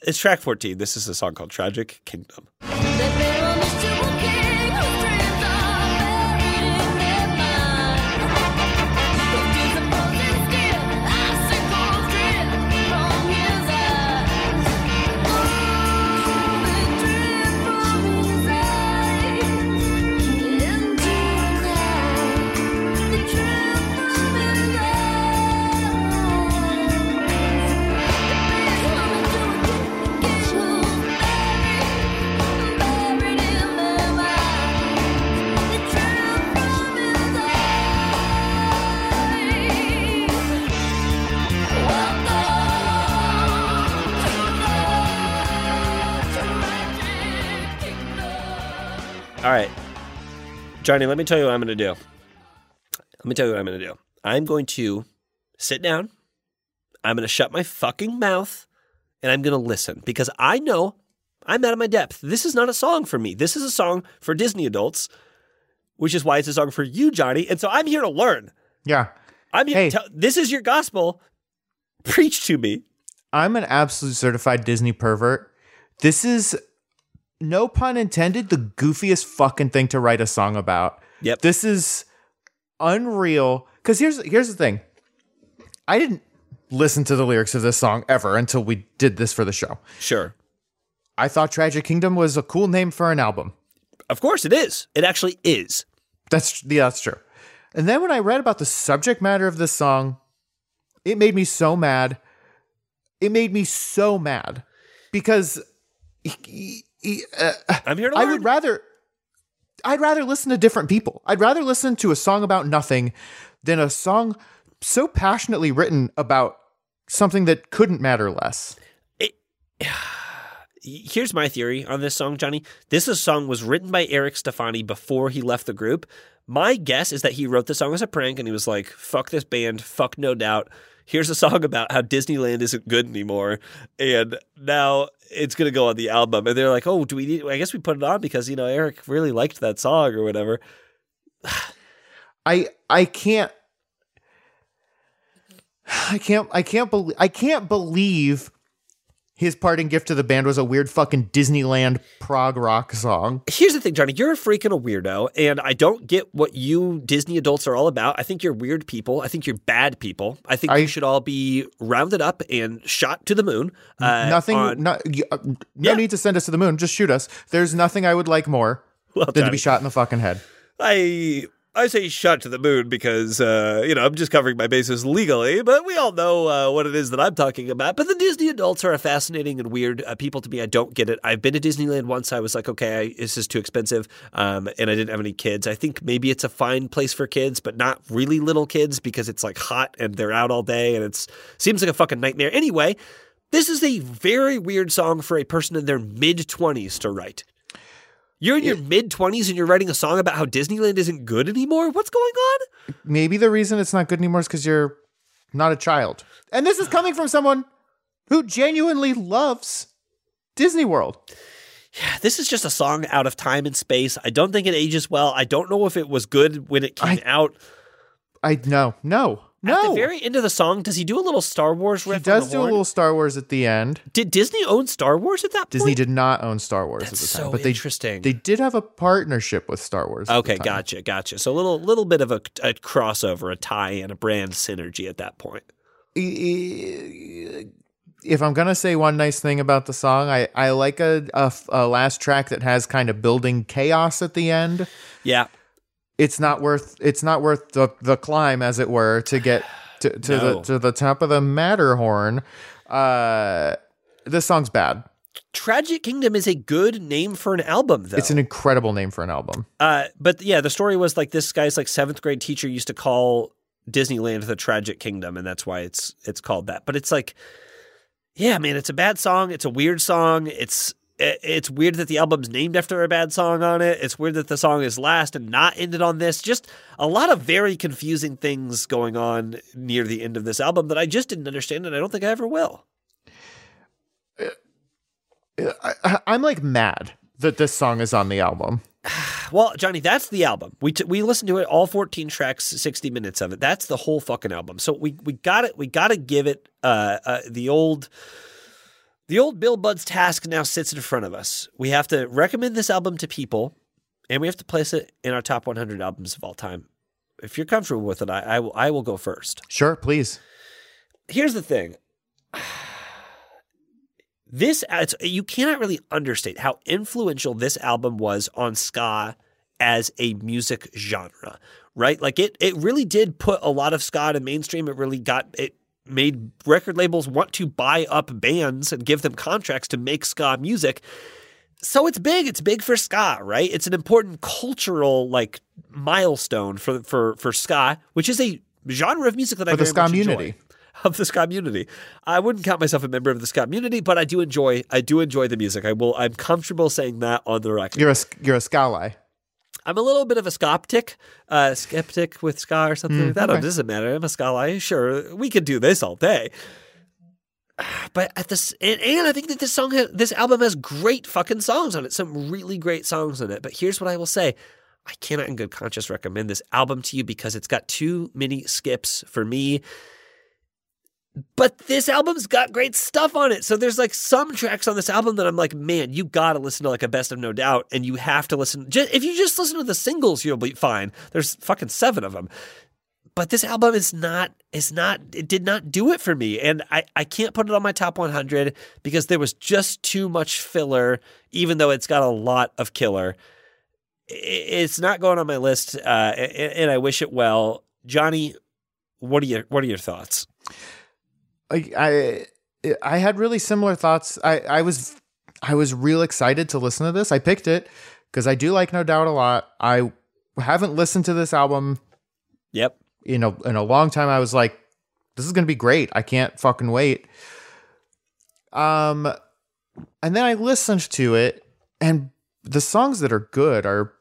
it's track fourteen. This is a song called "Tragic Kingdom." All right, Johnny. Let me tell you what I'm going to do. Let me tell you what I'm going to do. I'm going to sit down. I'm going to shut my fucking mouth, and I'm going to listen because I know I'm out of my depth. This is not a song for me. This is a song for Disney adults, which is why it's a song for you, Johnny. And so I'm here to learn. Yeah. I'm here. Hey. To tell, this is your gospel. Preach to me. I'm an absolute certified Disney pervert. This is no pun intended, the goofiest fucking thing to write a song about. Yep. This is unreal. Cause here's here's the thing. I didn't listen to the lyrics of this song ever until we did this for the show. Sure. I thought Tragic Kingdom was a cool name for an album. Of course it is. It actually is. That's yeah, that's true. And then when I read about the subject matter of this song, it made me so mad. It made me so mad because he- he- uh, I'm here to I would rather I'd rather listen to different people. I'd rather listen to a song about nothing than a song so passionately written about something that couldn't matter less. Here's my theory on this song, Johnny. This is- song was written by Eric Stefani before he left the group. My guess is that he wrote the song as a prank and he was like, fuck this band, fuck no doubt. Here's a song about how Disneyland isn't good anymore. And now it's going to go on the album. And they're like, oh, do we need, I guess we put it on because, you know, Eric really liked that song or whatever. I I can't I can't I can't believe I can't believe his parting gift to the band was a weird fucking Disneyland prog rock song. Here's the thing, Johnny. You're a freaking a weirdo, and I don't get what you Disney adults are all about. I think you're weird people. I think you're bad people. I think I- you should all be rounded up and shot to the moon. Uh, nothing on- no, uh, no Yeah. need to send us to the moon, just shoot us. There's nothing I would like more well, than to be shot in the fucking head. I I say shot to the moon because uh, you know I'm just covering my bases legally, but we all know uh, what it is that I'm talking about. But the Disney adults are a fascinating and weird uh, people to me. I don't get it. I've been to Disneyland once. I was like, okay, I, this is too expensive, um, and I didn't have any kids. I think maybe it's a fine place for kids, but not really little kids because it's like hot and they're out all day, and it seems like a fucking nightmare. Anyway. This is a very weird song for a person in their mid 20s to write. You're in your mid 20s and you're writing a song about how Disneyland isn't good anymore? What's going on? Maybe the reason it's not good anymore is because you're not a child. And this is coming from someone who genuinely loves Disney World. Yeah, this is just a song out of time and space. I don't think it ages well. I don't know if it was good when it came I- out. I no, no. At the No. very end of the song, does he do a little Star Wars riff? He does do a little Star Wars at the end. Did Disney own Star Wars at that point? Disney did not own Star Wars at That's the time, so but they interesting. they did have a partnership with Star Wars. at Okay, gotcha, gotcha. So a little, little bit of a, a crossover, a tie, and a brand synergy at that point. If I'm gonna say one nice thing about the song, I I like a a last track that has kind of building chaos at the end. Yeah, It's not worth it's not worth the the climb, as it were, to get to, to No. the to the top of the Matterhorn. Uh, this song's bad. Tragic Kingdom is a good name for an album, though. It's an incredible name for an album. Uh, but yeah, the story was like this guy's like seventh grade teacher used to call Disneyland the Tragic Kingdom, and that's why it's it's called that. But it's like, yeah, man, it's a bad song. It's a weird song. It's it- it's weird that the album's named after a bad song on it. It's weird that the song is last and not ended on this. Just a lot of very confusing things going on near the end of this album that I just didn't understand, and I don't think I ever will. I, I- I'm like mad that this song is on the album. Well, Johnny, that's the album. We t- we listened to it all 14 tracks, 60 minutes of it. That's the whole fucking album. So we we got it. We got to give it uh, uh the old the old Bill Bud's task now sits in front of us. We have to recommend this album to people and we have to place it in our top 100 albums of all time. If you're comfortable with it, I, I will I will go first. Sure, please. Here's the thing. This it's, you cannot really understate how influential this album was on ska as a music genre, right? Like it it really did put a lot of ska to mainstream. It really got it made record labels want to buy up bands and give them contracts to make ska music. So it's big. It's big for ska, right? It's an important cultural like milestone for for for ska, which is a genre of music that I For the very ska community. of the ska community. I wouldn't count myself a member of the ska community, but I do enjoy I do enjoy the music. I will I'm comfortable saying that on the record. You're a you're a Scally. I'm a little bit of a skeptic, uh, skeptic with ska or something like that. Oh, okay. it doesn't matter. I'm a ska. Sure, we could do this all day. But at this, and, and I think that this song, has, this album has great fucking songs on it. Some really great songs on it. But here's what I will say: I cannot, in good conscience, recommend this album to you because it's got too many skips for me. But this album's got great stuff on it. So there's like some tracks on this album that I'm like, man, you gotta listen to like a best of no doubt, and you have to listen. Just, if you just listen to the singles, you'll be fine. There's fucking seven of them. But this album is not is not it did not do it for me, and I I can't put it on my top 100 because there was just too much filler, even though it's got a lot of killer. It's not going on my list, uh, and, and I wish it well. Johnny, what are your what are your thoughts? I I I had really similar thoughts. I I was I was real excited to listen to this. I picked it because I do like No Doubt a lot. I haven't listened to this album Yep. in a in a long time. I was like, this is gonna be great. I can't fucking wait. Um, and then I listened to it, and the songs that are good are,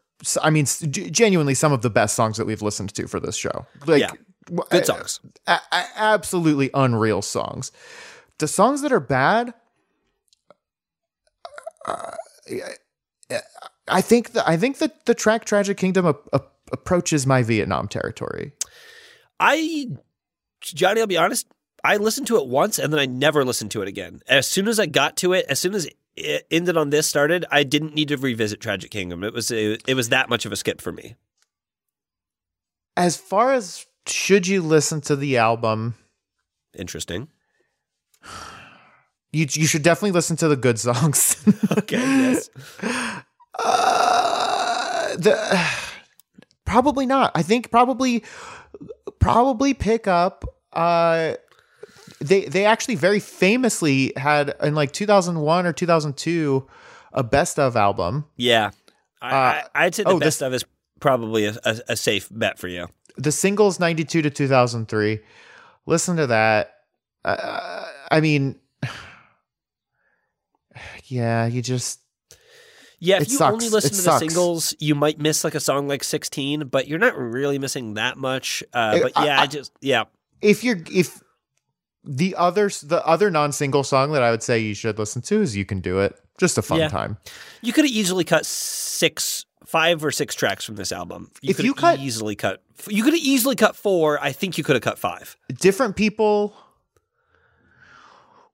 I mean, genuinely some of the best songs that we've listened to for this show. Like, Yeah. Good songs. a- a- absolutely unreal songs. The songs that are bad, uh, I think that I think that the track "Tragic Kingdom" ap- ap- approaches my Vietnam territory. I, Johnny, I'll be honest. I listened to it once and then I never listened to it again. As soon as I got to it, as soon as it ended on this started, I didn't need to revisit Tragic Kingdom. It was it, it was that much of a skip for me. As far as should you listen to the album, Interesting. you you should definitely listen to the good songs. Okay. Yes. Uh, the, probably not. I think probably probably pick up. Uh, they they actually very famously had in like 2001 or 2002 a best of album. Yeah. I, I, I'd say the oh, best this- of is probably a, a, a safe bet for you. The singles 92 to 2003. Listen to that. Uh, I mean, yeah, you just Yeah, if you sucks. only listen It to sucks. the singles, you might miss like a song like 16, but you're not really missing that much. Uh, but yeah, I, I- just yeah. if you're if the others the other non-single song that I would say you should listen to is "You Can Do It." Just a fun Yeah. time. You could have easily cut six five or six tracks from this album. You If could you cut- easily cut, you could have easily cut four. I think you could have cut five. different people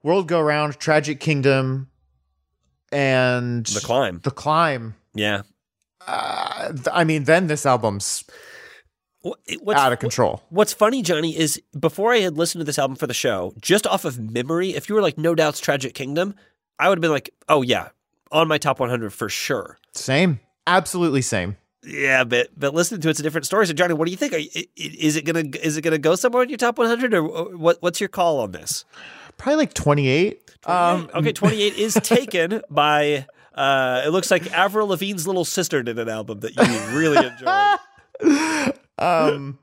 world go round tragic kingdom and The climb, the climb yeah. uh, th- i mean then this album's What's, out of control What's funny, Johnny, is before I had listened to this album for the show, just off of memory, if you were like No Doubt's Tragic Kingdom, I would have been like, oh yeah, on my top 100 for sure. same absolutely same Yeah, but but listening to it's a different story. So, Johnny, what do you think? Are you, i- i- is it gonna is it gonna go somewhere in your top 100, or or what? What's your call on this? probably like 28 um okay, 28 is taken by. Uh, it looks like Avril Lavigne's little sister did an album that you really enjoyed. um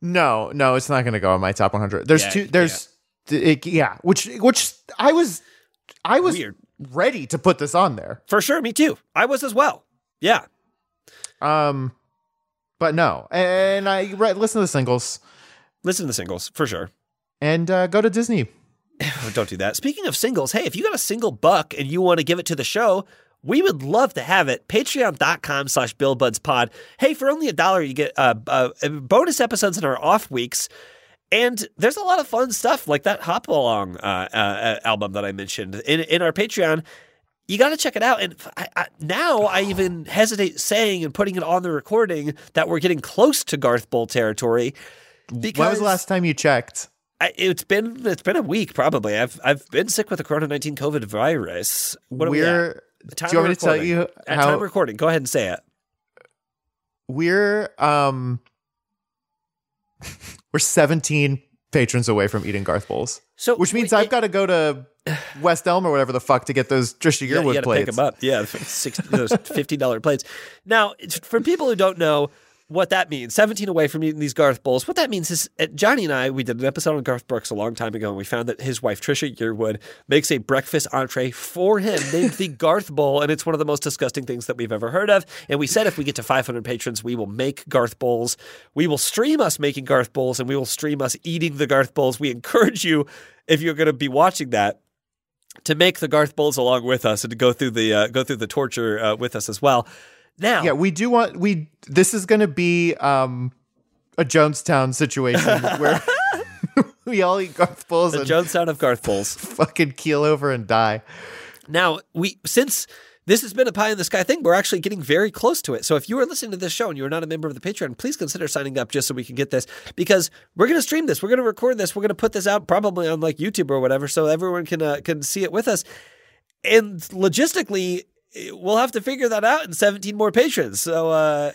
no no it's not gonna go on my top 100 there's Yeah, two there's it- yeah which which i was i was Weird. ready to put this on there For sure, me too. I was as well. Yeah. um but no and i re- listen to the singles Listen to the singles for sure. and uh, go to disney don't do that. Speaking of singles, hey, if you got a single buck and you want to give it to the show, we would love to have it. Patreon.com slash BillBudsPod. Hey, for only a dollar, you get uh, uh, bonus episodes in our off weeks. And there's a lot of fun stuff like that Hop Along uh, uh, album that I mentioned in, in our Patreon. You got to check it out. And I, I, now I even hesitate saying and putting it on the recording that we're getting close to Garth Bowl territory. Because when was the last time you checked I, it's been it's been a week probably. I've I've been sick with the Corona nineteen COVID virus. What are we at? we're do you want me to tell you At how time recording? Go ahead and say it. we're um we're 17 patrons away from eating Garth Bowls, So which means I've got to go to West Elm or whatever the fuck to get those Trisha Yearwood gotta plates. pick them up. Yeah, six, those fifteen dollar plates. Now, for people who don't know what that means, seventeen away from eating these Garth bowls. What that means is uh, Johnny and I we did an episode on Garth Brooks a long time ago, and we found that his wife Trisha Yearwood makes a breakfast entree for him named the Garth Bowl, and it's one of the most disgusting things that we've ever heard of. And we said if we get to five hundred patrons, we will make Garth bowls. We will stream us making Garth bowls, and we will stream us eating the Garth bowls. We encourage you if you're going to be watching that to make the Garth Bowls along with us and to go through the uh, go through the torture uh, with us as well. Now, Yeah, we do want we. This is going to be um a Jonestown situation where we all eat Garth Bowls the and Jonestown of Garth Bowls. fucking keel over and die. Now, we since this has been a pie in the sky thing, we're actually getting very close to it. So if you are listening to this show and you're not a member of the Patreon, please consider signing up just so we can get this because we're going to stream this, we're going to record this, we're going to put this out probably on like YouTube or whatever, so everyone can uh, can see it with us. And logistically, we'll have to figure that out in 17 more patrons. So uh,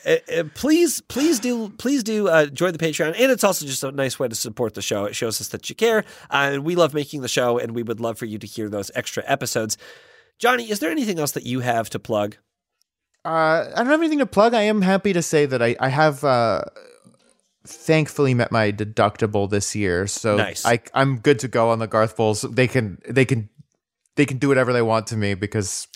please, please do, please do uh, join the Patreon, and it's also just a nice way to support the show. It shows us that you care, uh, and we love making the show, and we would love for you to hear those extra episodes. Johnny, is there anything else that you have to plug? Uh, I don't have anything to plug. I am happy to say that I I have uh, thankfully met my deductible this year, so Nice. I I'm good to go on the Garth Bowls. They can they can they can do whatever they want to me because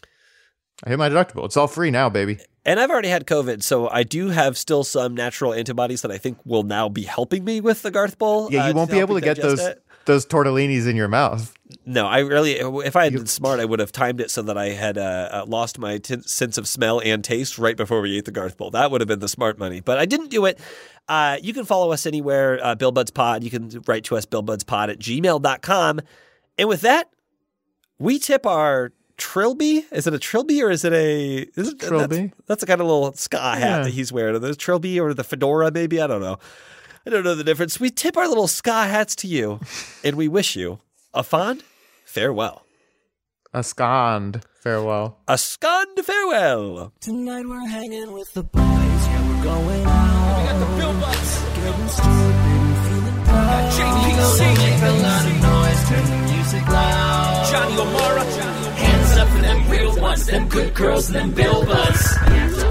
I hit my deductible. It's all free now, baby. And I've already had COVID, so I do have still some natural antibodies that I think will now be helping me with the Garth Bowl. Yeah, you uh, won't be able to get those it. Those tortellinis in your mouth. No, I really. If I had been smart, I would have timed it so that I had uh, uh, lost my t- sense of smell and taste right before we ate the Garth Bowl. That would have been the smart money, but I didn't do it. Uh, you can follow us anywhere, uh, Bill Buds Pod. You can write to us, billbudspod at gmail.com. And with that, we tip our trilby. Is it a trilby or is it a is it, Trilby. That's, that's a kind of little ska hat Yeah. that he's wearing. Are those trilby or the fedora? Maybe I don't know. I don't know the difference. We tip our little ska hats to you, and we wish you a fond farewell. A scond. Farewell. A scond farewell. Tonight we're hanging with the boys, yeah, we're going out. We got the Bill Buds. Getting stupid and feeling proud. JPC. Make a lot of noise, turn the music loud. Johnny O'Mara. Johnny O'Mara. Hands up for them real ones, them good girls and them Bill Buds.